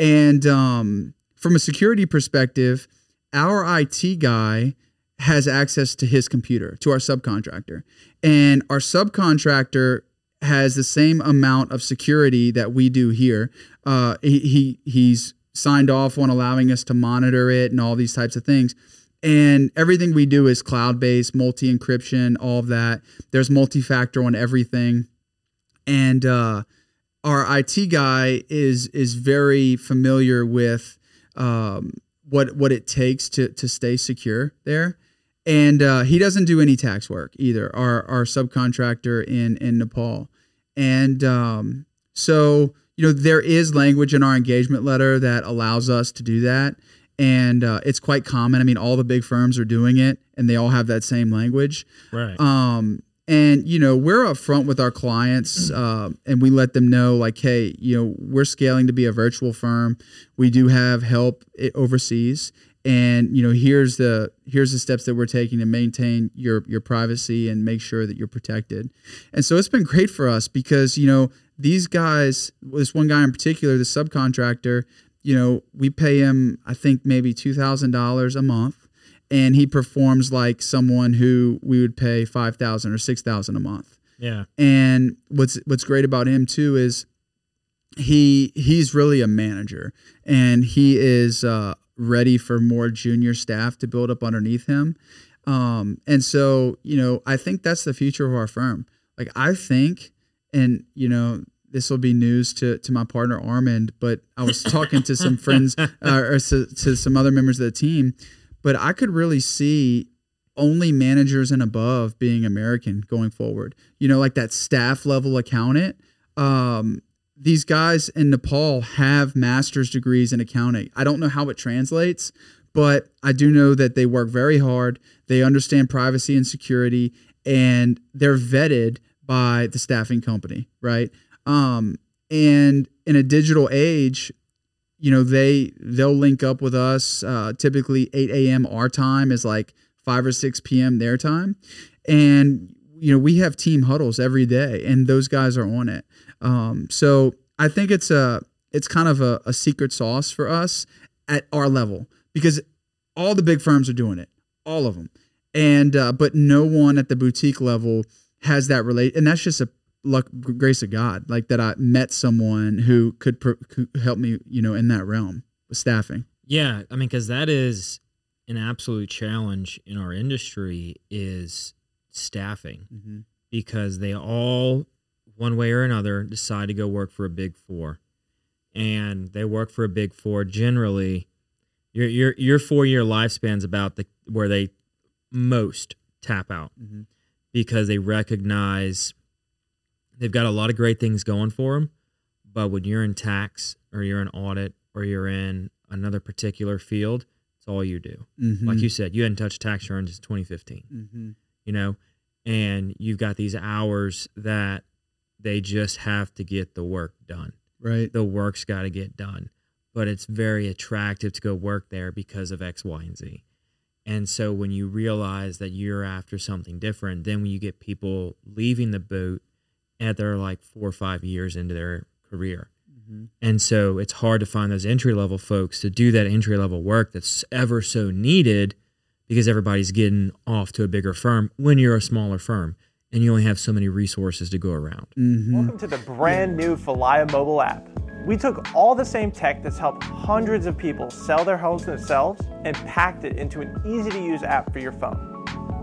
and um, from a security perspective, our IT guy has access to his computer to our subcontractor, and our subcontractor has the same amount of security that we do here. Uh, he, he he's signed off on allowing us to monitor it and all these types of things. And everything we do is cloud based, multi encryption, all of that. There's multi factor on everything, and uh, our IT guy is is very familiar with um, what what it takes to to stay secure there. And uh, he doesn't do any tax work either. Our our subcontractor in in Nepal, and um, so you know there is language in our engagement letter that allows us to do that, and uh, it's quite common. I mean, all the big firms are doing it, and they all have that same language. Right. Um, and you know we're upfront with our clients, uh, and we let them know like, hey, you know we're scaling to be a virtual firm. We do have help i- overseas, and you know here's the here's the steps that we're taking to maintain your your privacy and make sure that you're protected. And so it's been great for us because you know these guys, this one guy in particular, the subcontractor, you know we pay him I think maybe two thousand dollars a month and he performs like someone who we would pay 5000 or 6000 a month yeah. and what's what's great about him too is he he's really a manager and he is uh, ready for more junior staff to build up underneath him. Um, and so, you know, I think that's the future of our firm. Like, I think, and, you know, this will be news to, to my partner Armand, but I was talking to some <laughs> friends uh, or to, to some other members of the team, but I could really see only managers and above being American going forward. You know, like that staff level accountant. Um, these guys in Nepal have master's degrees in accounting. I don't know how it translates, but I do know that they work very hard. They understand privacy and security, and they're vetted by the staffing company, right? Um, and in a digital age, you know they they'll link up with us. Uh, typically, 8 a.m. our time is like 5 or 6 p.m. their time, and you know we have team huddles every day, and those guys are on it. Um, so I think it's a it's kind of a, a secret sauce for us at our level because all the big firms are doing it, all of them, and uh, but no one at the boutique level has that relate, and that's just a luck grace of God, like that I met someone who could, pr- could help me, you know, in that realm with staffing. Yeah, I mean, because that is an absolute challenge in our industry is staffing, Mm-hmm. because they all, one way or another, decide to go work for a big four, and they work for a big four. Generally, your your your four year lifespan's about the where they most tap out Mhm. because they recognize they've got a lot of great things going for them, but when you're in tax or you're in audit or you're in another particular field, it's all you do. Mm-hmm. Like you said, you hadn't touched tax returns since 2015 mm-hmm. you know, and you've got these hours that they just have to get the work done. right, The work's got to get done, but it's very attractive to go work there because of X, Y, and Z. And so when you realize that you're after something different, then when you get people leaving the boat and they're like four or five years into their career. mm-hmm. And so it's hard to find those entry level folks to do that entry level work that's ever so needed because everybody's getting off to a bigger firm when you're a smaller firm and you only have so many resources to go around. Mm-hmm. Welcome to the brand new Falaya mobile app. We took all the same tech that's helped hundreds of people sell their homes themselves and packed it into an easy to use app for your phone.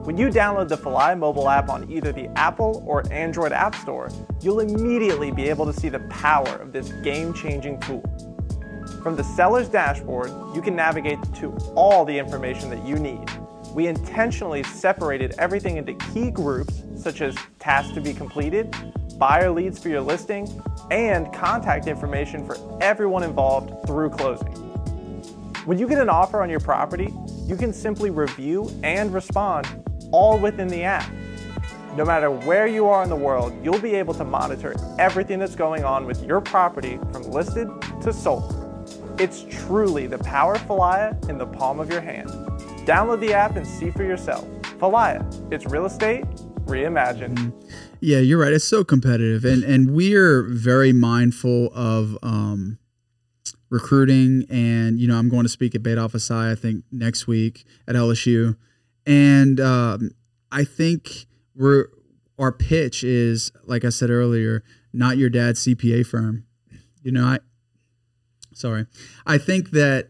When you download the Falaya mobile app on either the Apple or Android App Store, you'll immediately be able to see the power of this game changing tool. From the seller's dashboard, you can navigate to all the information that you need. We intentionally separated everything into key groups, such as tasks to be completed, buyer leads for your listing, and contact information for everyone involved through closing. When you get an offer on your property, you can simply review and respond all within the app. No matter where you are in the world, you'll be able to monitor everything that's going on with your property from listed to sold. It's truly the power of Falaya in the palm of your hand. Download the app and see for yourself. Falaya, it's real estate reimagined. Yeah, you're right. It's so competitive, and and we're very mindful of um, recruiting. And you know, I'm going to speak at Beta Alpha Psi, I think next week at LSU, and um, I think we're our pitch is like I said earlier, not your dad's CPA firm. You know, I sorry, I think that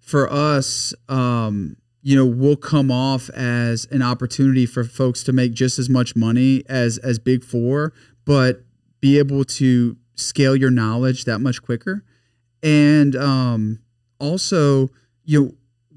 for us. Um, you know will come off as an opportunity for folks to make just as much money as as big four but be able to scale your knowledge that much quicker and um also you know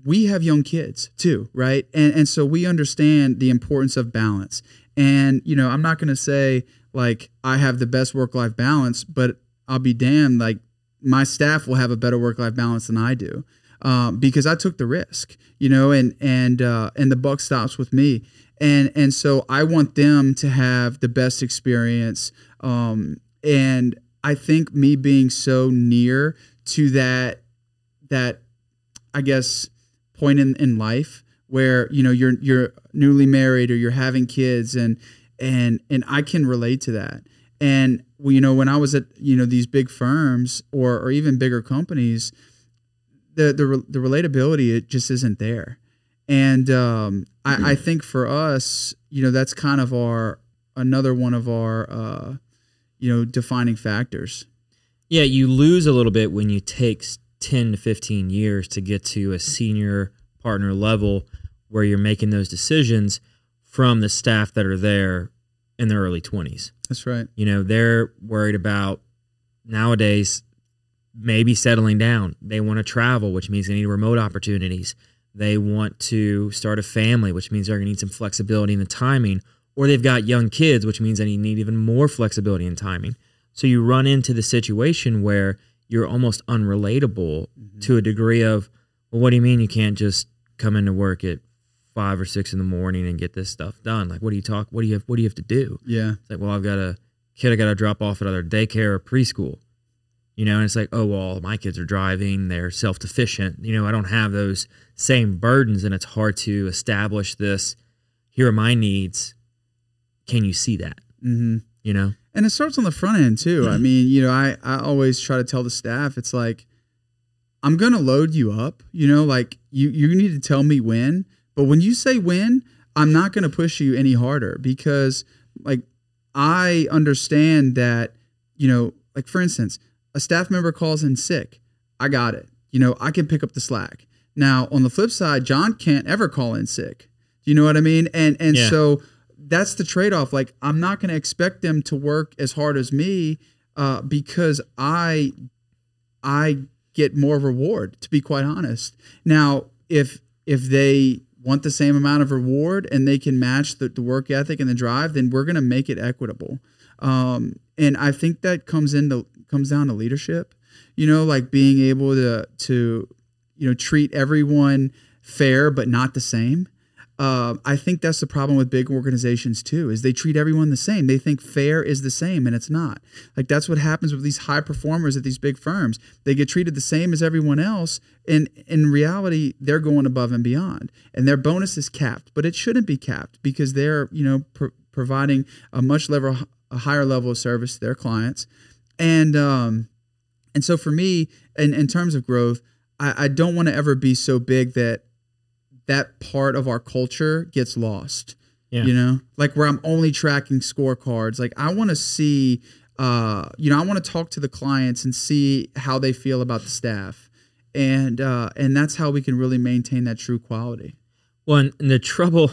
we have young kids too right? And and so we understand the importance of balance. And you know i'm not going to say like i have the best work life balance but i'll be damned like my staff will have a better work life balance than i do um, because I took the risk, you know, and and uh, and the buck stops with me, and and so I want them to have the best experience, um, and I think me being so near to that that I guess point in, in life where you know you're you're newly married or you're having kids and and and I can relate to that. And well, you know when I was at you know these big firms or or even bigger companies, the the the relatability it just isn't there. And um, I, I think for us, you know, that's kind of our another one of our uh, you know defining factors. Yeah, you lose a little bit when you take 10 to 15 years to get to a senior partner level where you're making those decisions from the staff that are there in their early 20s. That's right. You know, they're worried about nowadays maybe settling down. They want to travel, which means they need remote opportunities. They want to start a family, which means they're going to need some flexibility in the timing. Or they've got young kids, which means they need even more flexibility in timing. So you run into the situation where you're almost unrelatable mm-hmm. to a degree of, well, what do you mean you can't just come into work at five or six in the morning and get this stuff done? Like, what do you talk? What do you have? What do you have to do? Yeah. It's like, well, I've got a kid I got to drop off at either daycare or preschool. You know, and it's like, oh well, my kids are driving; they're self-sufficient. You know, I don't have those same burdens, and it's hard to establish this. Here are my needs. Can you see that? Mm-hmm. You know, and it starts on the front end too. I mm-hmm. mean, you know, I I always try to tell the staff, it's like, I'm gonna load you up. You know, like you you need to tell me when, but when you say when, I'm not gonna push you any harder because like I understand that, you know, like for instance, a staff member calls in sick, I got it. You know, I can pick up the slack. Now, on the flip side, John can't ever call in sick. Do you know what I mean? And and yeah. so that's the trade-off. Like I'm not going to expect them to work as hard as me uh, because I I get more reward. To be quite honest. Now, if if they want the same amount of reward and they can match the, the work ethic and the drive, then we're going to make it equitable. Um, and I think that comes into comes down to leadership. You know, like being able to to you know treat everyone fair but not the same. Uh, I think that's the problem with big organizations too. Is they treat everyone the same. They think fair is the same, and it's not. Like that's what happens with these high performers at these big firms. They get treated the same as everyone else, and in reality, they're going above and beyond, and their bonus is capped. But it shouldn't be capped because they're you know pro- providing a much level, a higher level of service to their clients and um, and so for me, in, in terms of growth, I, I don't want to ever be so big that that part of our culture gets lost. Yeah. You know, like where I'm only tracking scorecards. Like I want to see, uh, you know, I want to talk to the clients and see how they feel about the staff, and uh, and that's how we can really maintain that true quality. Well, and the trouble,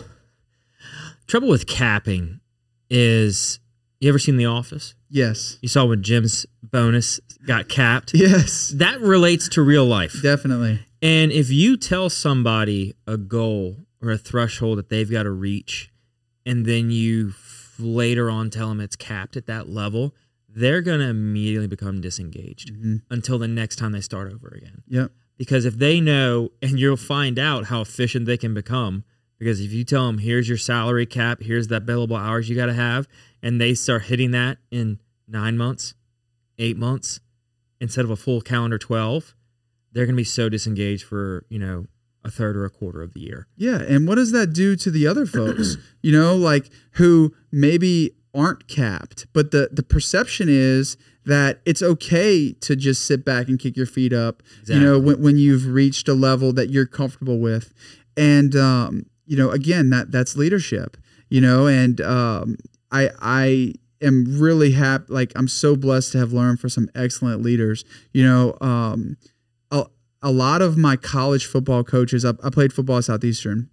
trouble with capping is you ever seen The Office? Yes. You saw when Jim's bonus got capped? <laughs> Yes. That relates to real life. Definitely. And if you tell somebody a goal or a threshold that they've got to reach, and then you later on tell them it's capped at that level, they're going to immediately become disengaged mm-hmm. until the next time they start over again. Yep. Because if they know, and you'll find out how efficient they can become, because if you tell them, here's your salary cap, here's that billable hours you got to have, and they start hitting that in nine months, eight months, instead of a full calendar 12, they're going to be so disengaged for, you know, a third or a quarter of the year. Yeah. And what does that do to the other folks, <clears throat> you know, like who maybe aren't capped, but the, the perception is that it's okay to just sit back and kick your feet up, exactly. you know, when, when you've reached a level that you're comfortable with. And, um, you know, again, that that's leadership, you know, and, um, I I am really happy. Like I'm so blessed to have learned from some excellent leaders. You know, um, a, lot of my college football coaches. I, I played football at Southeastern,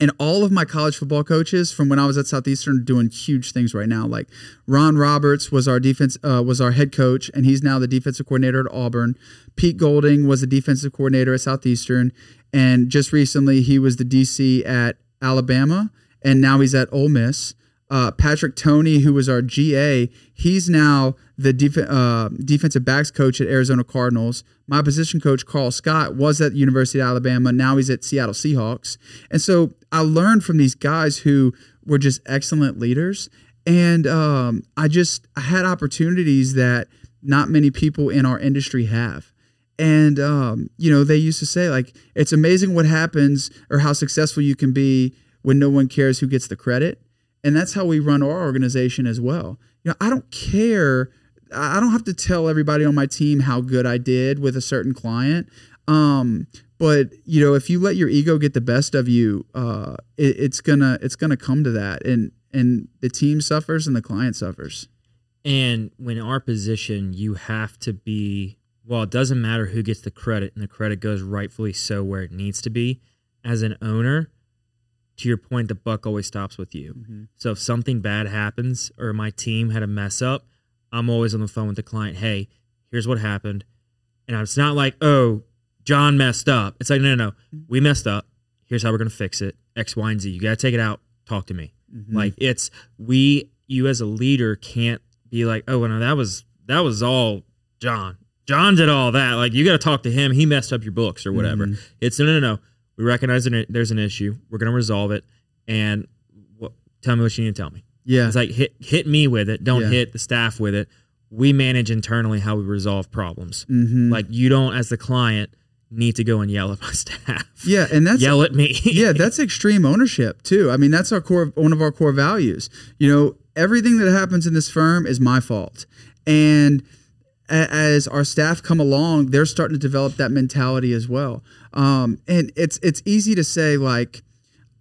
and all of my college football coaches from when I was at Southeastern are doing huge things right now. Like Ron Roberts was our defense uh, was our head coach, and he's now the defensive coordinator at Auburn. Pete Golding was the defensive coordinator at Southeastern, and just recently he was the DC at Alabama, and now he's at Ole Miss. Uh, Patrick Toney, who was our GA, he's now the def- uh, defensive backs coach at Arizona Cardinals. My position coach, Karl Scott, was at the University of Alabama. Now he's at Seattle Seahawks. And so I learned from these guys who were just excellent leaders. And um, I just I had opportunities that not many people in our industry have. And um, you know, they used to say like it's amazing what happens or how successful you can be when no one cares who gets the credit and that's how we run our organization as well. You know, I don't care. I don't have to tell everybody on my team how good I did with a certain client. Um, but you know, if you let your ego get the best of you, uh, it, it's gonna it's gonna come to that, and and the team suffers and the client suffers. And when our position, you have to be well. it doesn't matter who gets the credit and the credit goes rightfully so where it needs to be, as an owner, to your point, the buck always stops with you. Mhm. So if something bad happens or my team had a mess up, I'm always on the phone with the client. Hey, here's what happened. And it's not like, oh, John messed up. It's like, no, no, no. We messed up. Here's how we're going to fix it. X, Y, and Z. You got to take it out. Talk to me. Mhm. Like it's we you as a leader can't be like, oh, well, no, that was that was all John. John did all that. Like you got to talk to him. He messed up your books or whatever. Mhm. It's no, no, no. We recognize that there's an issue. We're gonna resolve it. And what, tell me what you need to tell me. yeah, It's like hit hit me with it. Don't Yeah. hit the staff with it. We manage internally how we resolve problems. Mhm. Like you don't, as the client, need to go and yell at my <laughs> staff. yeah, and that's yell at me. yeah, that's extreme ownership too. I mean, that's our core one of our core values. You know, everything that happens in this firm is my fault. And as our staff come along, they're starting to develop that mentality as well. Um, and it's it's easy to say like,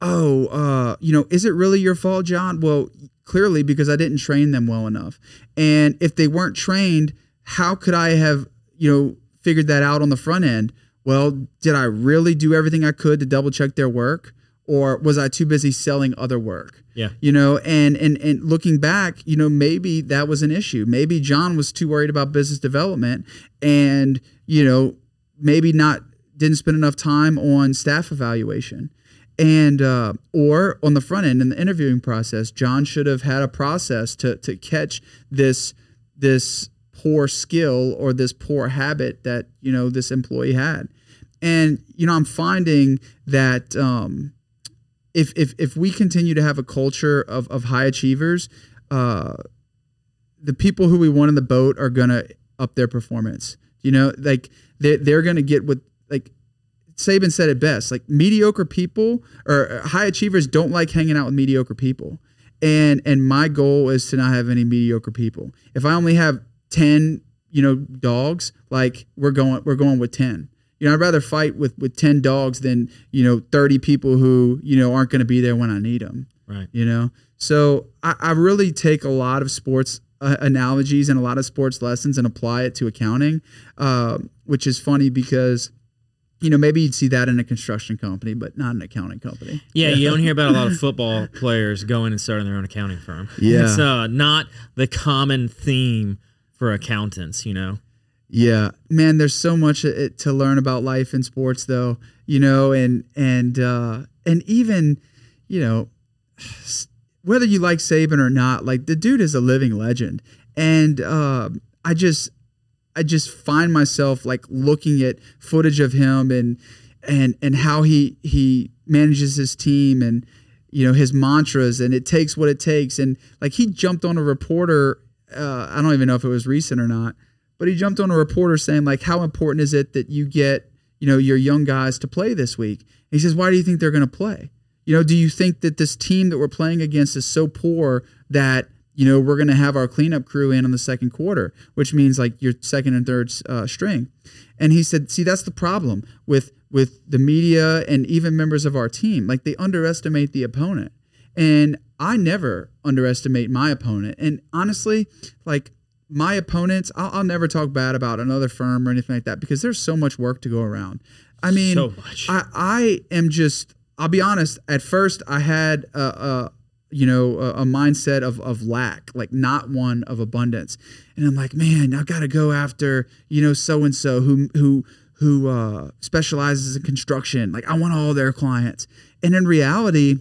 oh, uh, you know, is it really your fault, John? Well, clearly because I didn't train them well enough. And if they weren't trained, how could I have, you know, figured that out on the front end? Well, did I really do everything I could to double check their work? Or was I too busy selling other work? Yeah. You know, and and and looking back, you know, maybe that was an issue. Maybe John was too worried about business development and, you know, maybe not didn't spend enough time on staff evaluation and uh, or on the front end in the interviewing process john should have had a process to to catch this this poor skill or this poor habit that you know this employee had and you know i'm finding that um, if if if we continue to have a culture of of high achievers uh, the people who we want in the boat are gonna up their performance you know like they, they're gonna get what like Saban said it best. Like mediocre people or high achievers don't like hanging out with mediocre people. And and my goal is to not have any mediocre people. If I only have 10, you know, dogs, like we're going we're going with 10. You know, I'd rather fight with with 10 dogs than, you know, 30 people who, you know, aren't going to be there when I need them right. you know so i, I really take a lot of sports uh, analogies and a lot of sports lessons and apply it to accounting uh, which is funny because you know maybe you'd see that in a construction company but not an accounting company Yeah, you don't hear about a lot of <laughs> football players going and starting their own accounting firm. Yeah. It's uh, not the common theme for accountants, you know? Yeah, man, there's so much to learn about life in sports, though. You know, and and uh, and even, you know, whether you like Saban or not, like the dude is a living legend, and uh, I just I just find myself like looking at footage of him and and and how he he manages his team and you know his mantras and it takes what it takes and like he jumped on a reporter uh, I don't even know if it was recent or not but he jumped on a reporter saying like how important is it that you get you know your young guys to play this week? And he says why do you think they're going to play? You know do you think that this team that we're playing against is so poor that you know we're going to have our cleanup crew in on the second quarter which means like your second and third uh, string? And he said see that's the problem with with the media and even members of our team. Like they underestimate the opponent. And i never underestimate my opponent. And honestly like my opponents I'll, I'll never talk bad about another firm or anything like that because there's so much work to go around. I mean So much. I, I am just i'll be honest at first i had a, a you know a, a mindset of, of lack like not one of abundance. And i'm like man i gotta go after you know so and so who who who uh, specializes in construction. Like i want all their clients. And in reality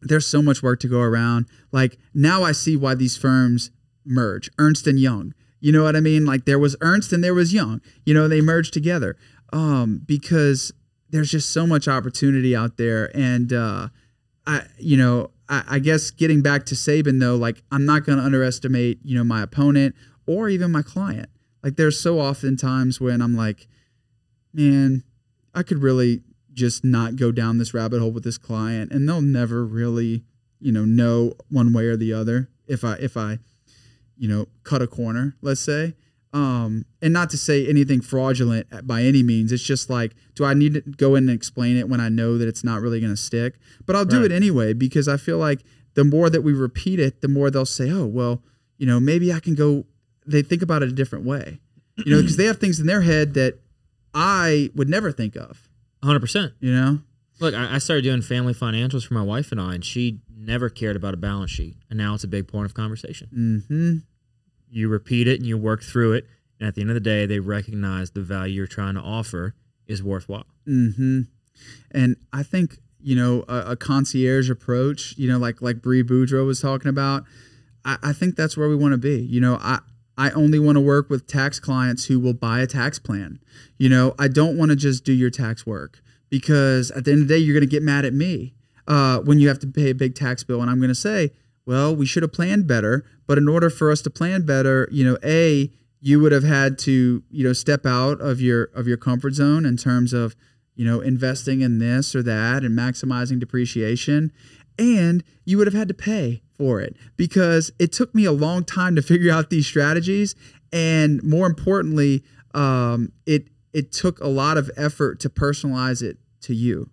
there's so much work to go around. Like now i see why these firms merge ernst and young. You know what i mean? Like there was ernst and there was young. You know they merged together. Um, because there's just so much opportunity out there. And uh, i you know I, I guess getting back to saban though like i'm not going to underestimate you know my opponent or even my client. Like there's so often times when i'm like man i could really just not go down this rabbit hole with this client. And they'll never really you know know one way or the other if i if i you know cut a corner let's say um and not to say anything fraudulent by any means it's just like do i need to go in and explain it when i know that it's not really going to stick but i'll do Right. it anyway because i feel like the more that we repeat it the more they'll say oh well you know maybe i can go they think about it a different way You know, because they have things in their head that I would never think of. 100%. You know, Look, I, I started doing family financials for my wife and I, and she never cared about a balance sheet. And now it's a big point of conversation. hmm You repeat it and you work through it. And at the end of the day, they recognize the value you're trying to offer is worthwhile. hmm And I think you know a, a concierge approach. You know, like like Bree Boudreau was talking about. I, I think that's where we want to be. You know, I I only want to work with tax clients who will buy a tax plan. You know, I don't want to just do your tax work because at the end of the day, you're going to get mad at me uh, when you have to pay a big tax bill, and I'm going to say, well, we should have planned better. But in order for us to plan better, you know, a you would have had to you know step out of your of your comfort zone in terms of you know investing in this or that and maximizing depreciation and you would have had to pay for it because it took me a long time to <laughs> figure out these strategies and more importantly um, it it took a lot of effort to personalize it to you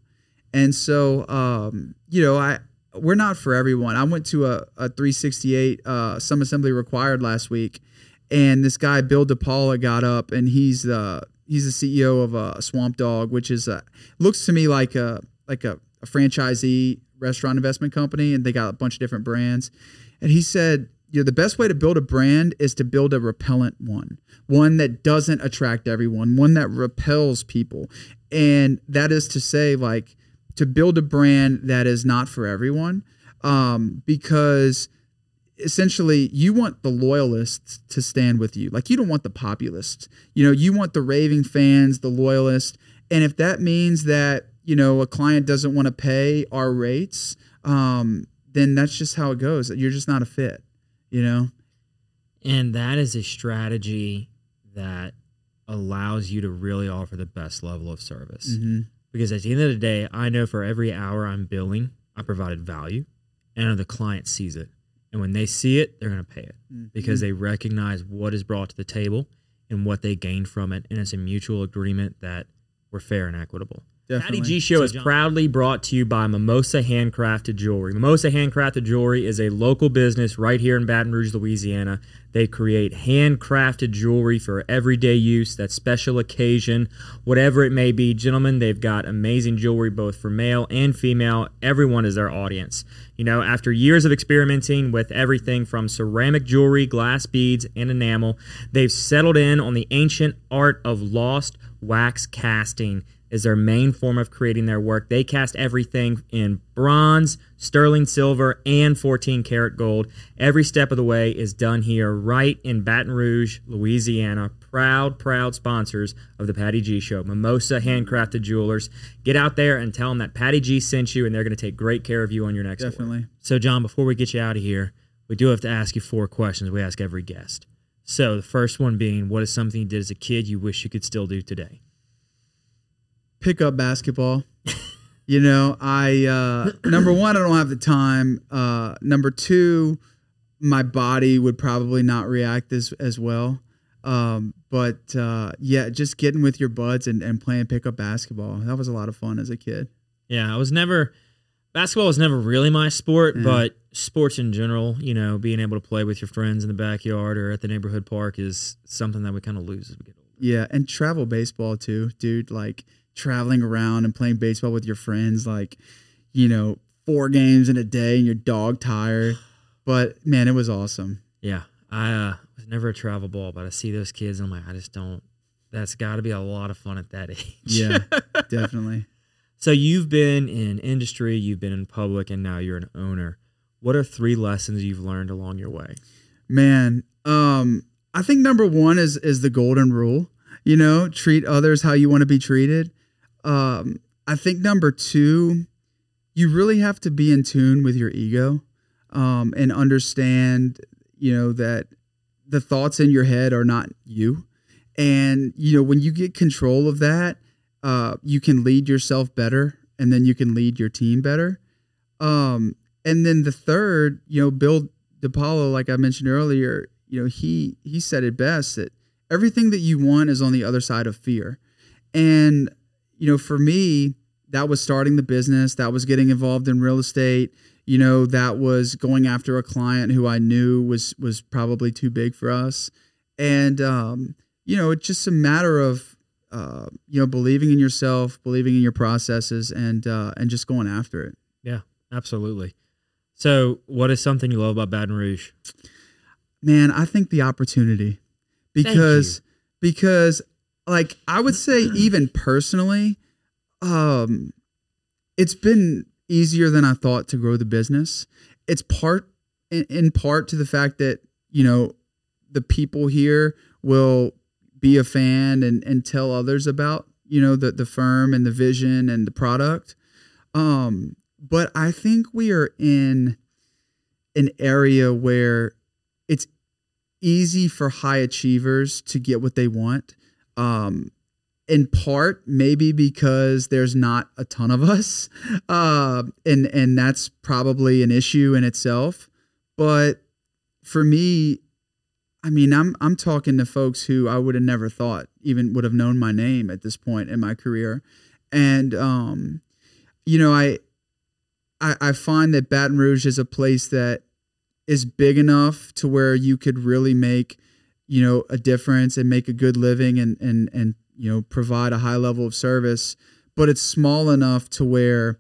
and so um, you know i we're not for everyone. I went to a, a 368 uh, some assembly required last week and this guy bill depaula got up and he's the he's the ceo of a swamp dog which is looks to me like a like a, a franchisee restaurant investment company and they got a bunch of different brands. And he said you know the best way to build a brand is to build a repellent one one that doesn't attract everyone one that repels people. And that is to say like to build a brand that is not for everyone um, because essentially you want the loyalists to stand with you. Like you don't want the populists. You know you want the raving fans the loyalists. And if that means that you know a client doesn't want to pay our rates um, then that's just how it goes. You're just not a fit you know? And that is a strategy that allows you to really offer the best level of service. mm-hmm. Because at the end of the day, I know for every hour I'm billing, I provided value, and the client sees it. And when they see it, they're going to pay it mm-hmm. because they recognize what is brought to the table and what they gain from it. And it's a mutual agreement that we're fair and equitable. Definitely Patty G Show is proudly brought to you by Mimosa Handcrafted Jewelry. Mimosa Handcrafted Jewelry is a local business right here in Baton Rouge, Louisiana. They create handcrafted jewelry for everyday use, that special occasion, whatever it may be. Gentlemen, they've got amazing jewelry both for male and female. Everyone is their audience. You know, after years of experimenting with everything from ceramic jewelry, glass beads, and enamel, they've settled in on the ancient art of lost wax casting is their main form of creating their work. They cast everything in bronze, sterling silver, and 14 karat gold. Every step of the way is done here, right in Baton Rouge, Louisiana. Proud, proud sponsors of the Patty G Show. Mimosa Handcrafted Jewelers. Get out there and tell them that Patty G sent you, and they're going to take great care of you on your next order. definitely So, John, before we get you out of here, we do have to ask you four questions we ask every guest. So, the first one being, what is something you did as a kid you wish you could still do today? Pick up basketball. you know, I uh, number one, I don't have the time. Uh, number two, my body would probably not react as as well. Um, but uh, yeah, just getting with your buds and, and playing pickup basketball. That was a lot of fun as a kid. Yeah, I was never basketball was never really my sport, Yeah. but sports in general, you know, being able to play with your friends in the backyard or at the neighborhood park is something that we kind of lose as we get older. Yeah, and travel baseball too, dude. Like traveling around and playing baseball with your friends, like you know, four games in a day, and your dog tired. But man, it was awesome. Yeah, I uh, was never a travel ball, but I see those kids and I'm like, I just don't. That's got to be a lot of fun at that <laughs> age. Yeah, <laughs> definitely. So you've been in industry, you've been in public, and now you're an owner. What are three lessons you've learned along your way? Man, um, I think number one is is the golden rule. You know, treat others how you want to be treated. Um, I think number two, you really have to be in tune with your ego, um, and understand, you know, that the thoughts in your head are not you. And you know, when you get control of that, uh, you can lead yourself better, and then you can lead your team better. Um, and then the third, you know, Bill DePaulo, like I mentioned earlier, you know, he he said it best that everything that you want is on the other side of fear. And you know, for me, that was starting the business, that was getting involved in real estate, you know, that was going after a client who I knew was was probably too big for us. And um, you know, it's just a matter of uh, you know believing in yourself, believing in your processes, and uh, and just going after it. Yeah, absolutely. So, what is something you love about Baton Rouge? Man, I think the opportunity because because like I would say even personally, um, it's been easier than I thought to grow the business. It's part in, part to the fact that you know the people here will be a fan and and tell others about you know the the firm and the vision and the product. Um, but I think we are in an area where it's easy for high achievers to get what they want. Um, in part, maybe because there's not a ton of <laughs> us, uh, and and that's probably an issue in itself. But for me, I mean, I'm I'm talking to folks who I would have never thought even would have known my name at this point in my career, and um, you know, I, I I find that Baton Rouge is a place that is big enough to where you could really make, you know, a difference and make a good living and and and you know provide a high level of service, but it's small enough to where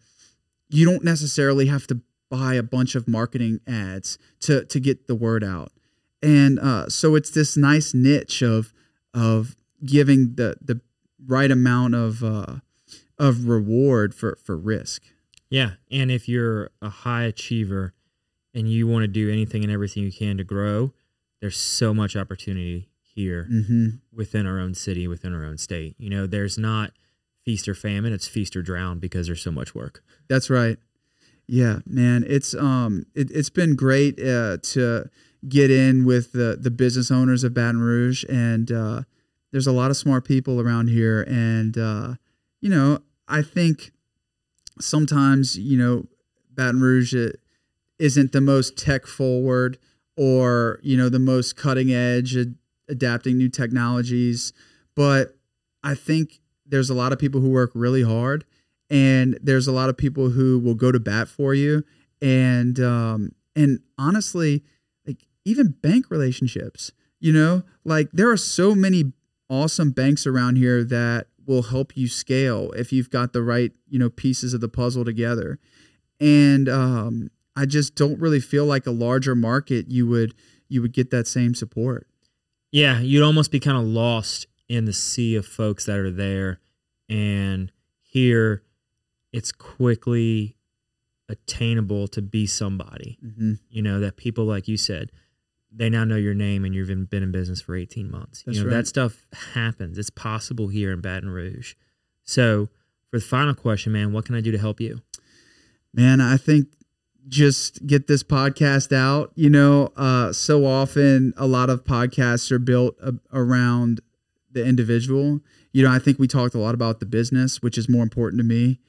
you don't necessarily have to buy a bunch of marketing ads to to get the word out and uh, so it's this nice niche of of giving the the right amount of uh, of reward for for risk. Yeah, and if you're a high achiever and you want to do anything and everything you can to grow, there's so much opportunity here Mm-hmm. within our own city, within our own state. You know, there's not feast or famine; it's feast or drown because there's so much work. That's right. Yeah, man, it's um it, it's been great uh, to get in with the the business owners of Baton Rouge, and uh, there's a lot of smart people around here, and uh, you know I think sometimes you know Baton Rouge uh, isn't the most tech forward or you know the most cutting edge ad- adapting new technologies, but I think there's a lot of people who work really hard and there's a lot of people who will go to bat for you. And um and honestly like even bank relationships you know? Like there are so many awesome banks around here that will help you scale if you've got the right you know pieces of the puzzle together. And um i just don't really feel like a larger market you would you would get that same support Yeah, you'd almost be kind of lost in the sea of folks that are there. And here, it's quickly attainable to be somebody. mm-hmm. You know, that people, like you said, they now know your name and you've been been in business for 18 months. That's you know, right. that stuff happens. It's possible here in Baton Rouge. So, for the final question, man, what can I do to help you? man i think just get this podcast out you know uh so often a lot of podcasts are built a- around the individual. You know i think we talked a lot about the business which is more important to me.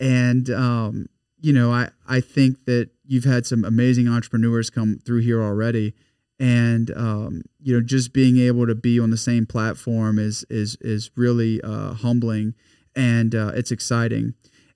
And um you know i i think that you've had some amazing entrepreneurs come through here already. And um you know just being able to be on the same platform is is is really uh humbling and uh it's exciting.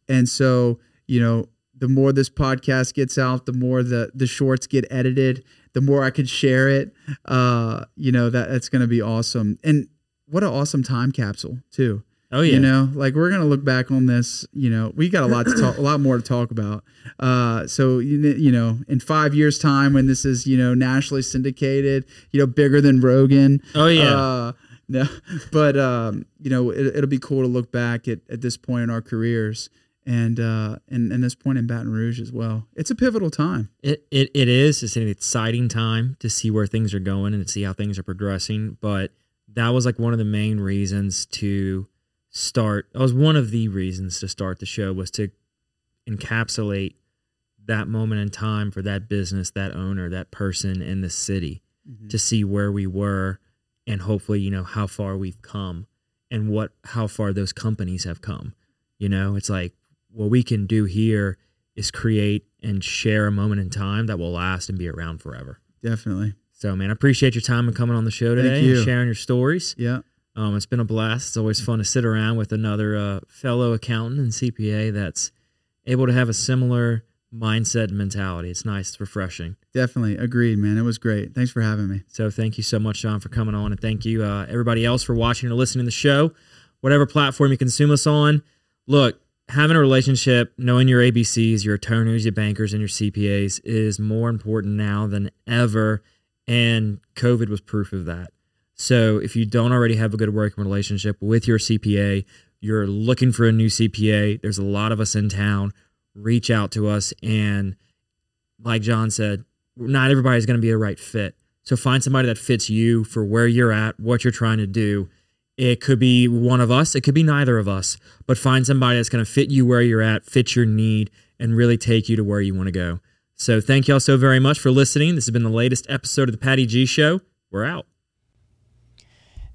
And so you know the more this podcast gets out, the more the the shorts get edited, the more I could share it. Uh, you know that that's going to be awesome. And what an awesome time capsule too. Oh, yeah. You know, like we're gonna look back on this. You know, we got a lot to talk, a lot more to talk about. Uh, so you know, in five years' time, when this is you know nationally syndicated, you know, bigger than Rogan. Oh, yeah. Uh, no, <laughs> but um, you know, it, it'll be cool to look back at at this point in our careers and uh, and and this point in Baton Rouge as well. It's a pivotal time. It, it it is. It's an exciting time to see where things are going and to see how things are progressing. But that was like one of the main reasons to start. That was one of the reasons to start the show was to encapsulate that moment in time for that business, that owner, that person in the city to see where we were and hopefully you know how far we've come and what how far those companies have come. You know, it's like what we can do here is create and share a moment in time that will last and be around forever. Definitely. So, man, I appreciate your time and coming on the show Thank today you. and sharing your stories. Yeah. Um, it's been a blast. It's always fun to sit around with another uh, fellow accountant and CPA that's able to have a similar mindset and mentality. It's nice, it's refreshing. Definitely agreed, man. It was great. Thanks for having me. So thank you so much, John, for coming on, and thank you uh, everybody else for watching or listening to the show, whatever platform you consume us on. Look, having a relationship, knowing your ABCs, your attorneys, your bankers, and your CPAs is more important now than ever, and COVID was proof of that. So if you don't already have a good working relationship with your CPA, you're looking for a new CPA. There's a lot of us in town. Reach out to us, and like John said, not everybody's going to be a right fit. So find somebody that fits you for where you're at, what you're trying to do. It could be one of us, it could be neither of us, but find somebody that's going to fit you where you're at, fit your need, and really take you to where you want to go. So thank y'all so very much for listening. This has been the latest episode of the Patty G Show. We're out.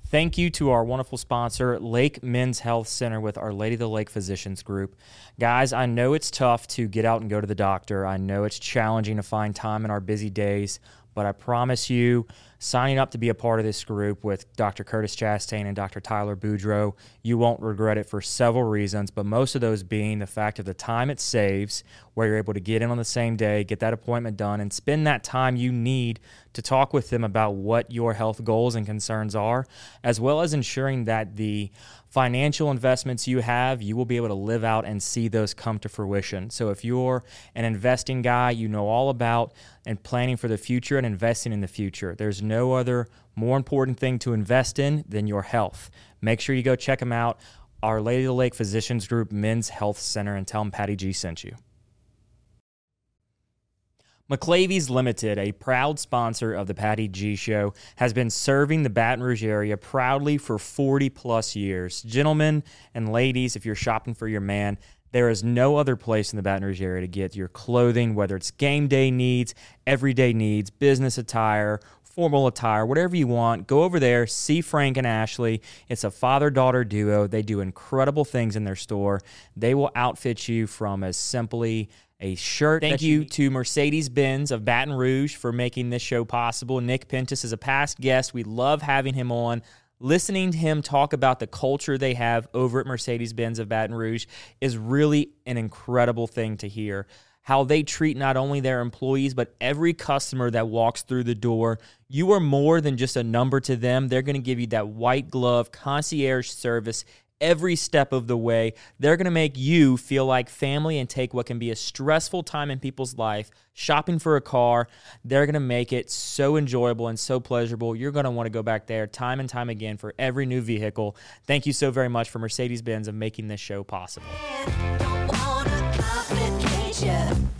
Thank you to our wonderful sponsor, Lake Men's Health Center with Our Lady of the Lake Physicians Group. Guys, I know it's tough to get out and go to the doctor. I know it's challenging to find time in our busy days, but I promise you, signing up to be a part of this group with Dr. Curtis Chastain and Dr. Tyler Boudreau, you won't regret it for several reasons, but most of those being the fact of the time it saves, where you're able to get in on the same day, get that appointment done, and spend that time you need to talk with them about what your health goals and concerns are, as well as ensuring that the financial investments you have, you will be able to live out and see those come to fruition. So if you're an investing guy, you know all about and planning for the future and investing in the future. There's no other more important thing to invest in than your health. Make sure you go check them out. Our Lady of the Lake Physicians Group Men's Health Center and tell them Patty G sent you. McLavy's Limited, a proud sponsor of the Patty G Show, has been serving the Baton Rouge area proudly for 40 plus years. Gentlemen and ladies, if you're shopping for your man, there is no other place in the Baton Rouge area to get your clothing, whether it's game day needs, everyday needs, business attire, formal attire, whatever you want. Go over there, see Frank and Ashley. It's a father daughter duo. They do incredible things in their store. They will outfit you from as simply a shirt. Thank you, you to Mercedes Benz of Baton Rouge for making this show possible. Nick Pentis is a past guest. We love having him on. Listening to him talk about the culture they have over at Mercedes Benz of Baton Rouge is really an incredible thing to hear. How they treat not only their employees, but every customer that walks through the door. You are more than just a number to them. They're going to give you that white glove concierge service every step of the way. They're going to make you feel like family and take what can be a stressful time in people's life, shopping for a car. They're going to make it so enjoyable and so pleasurable. You're going to want to go back there time and time again for every new vehicle. Thank you so very much for Mercedes Benz of making this show possible future.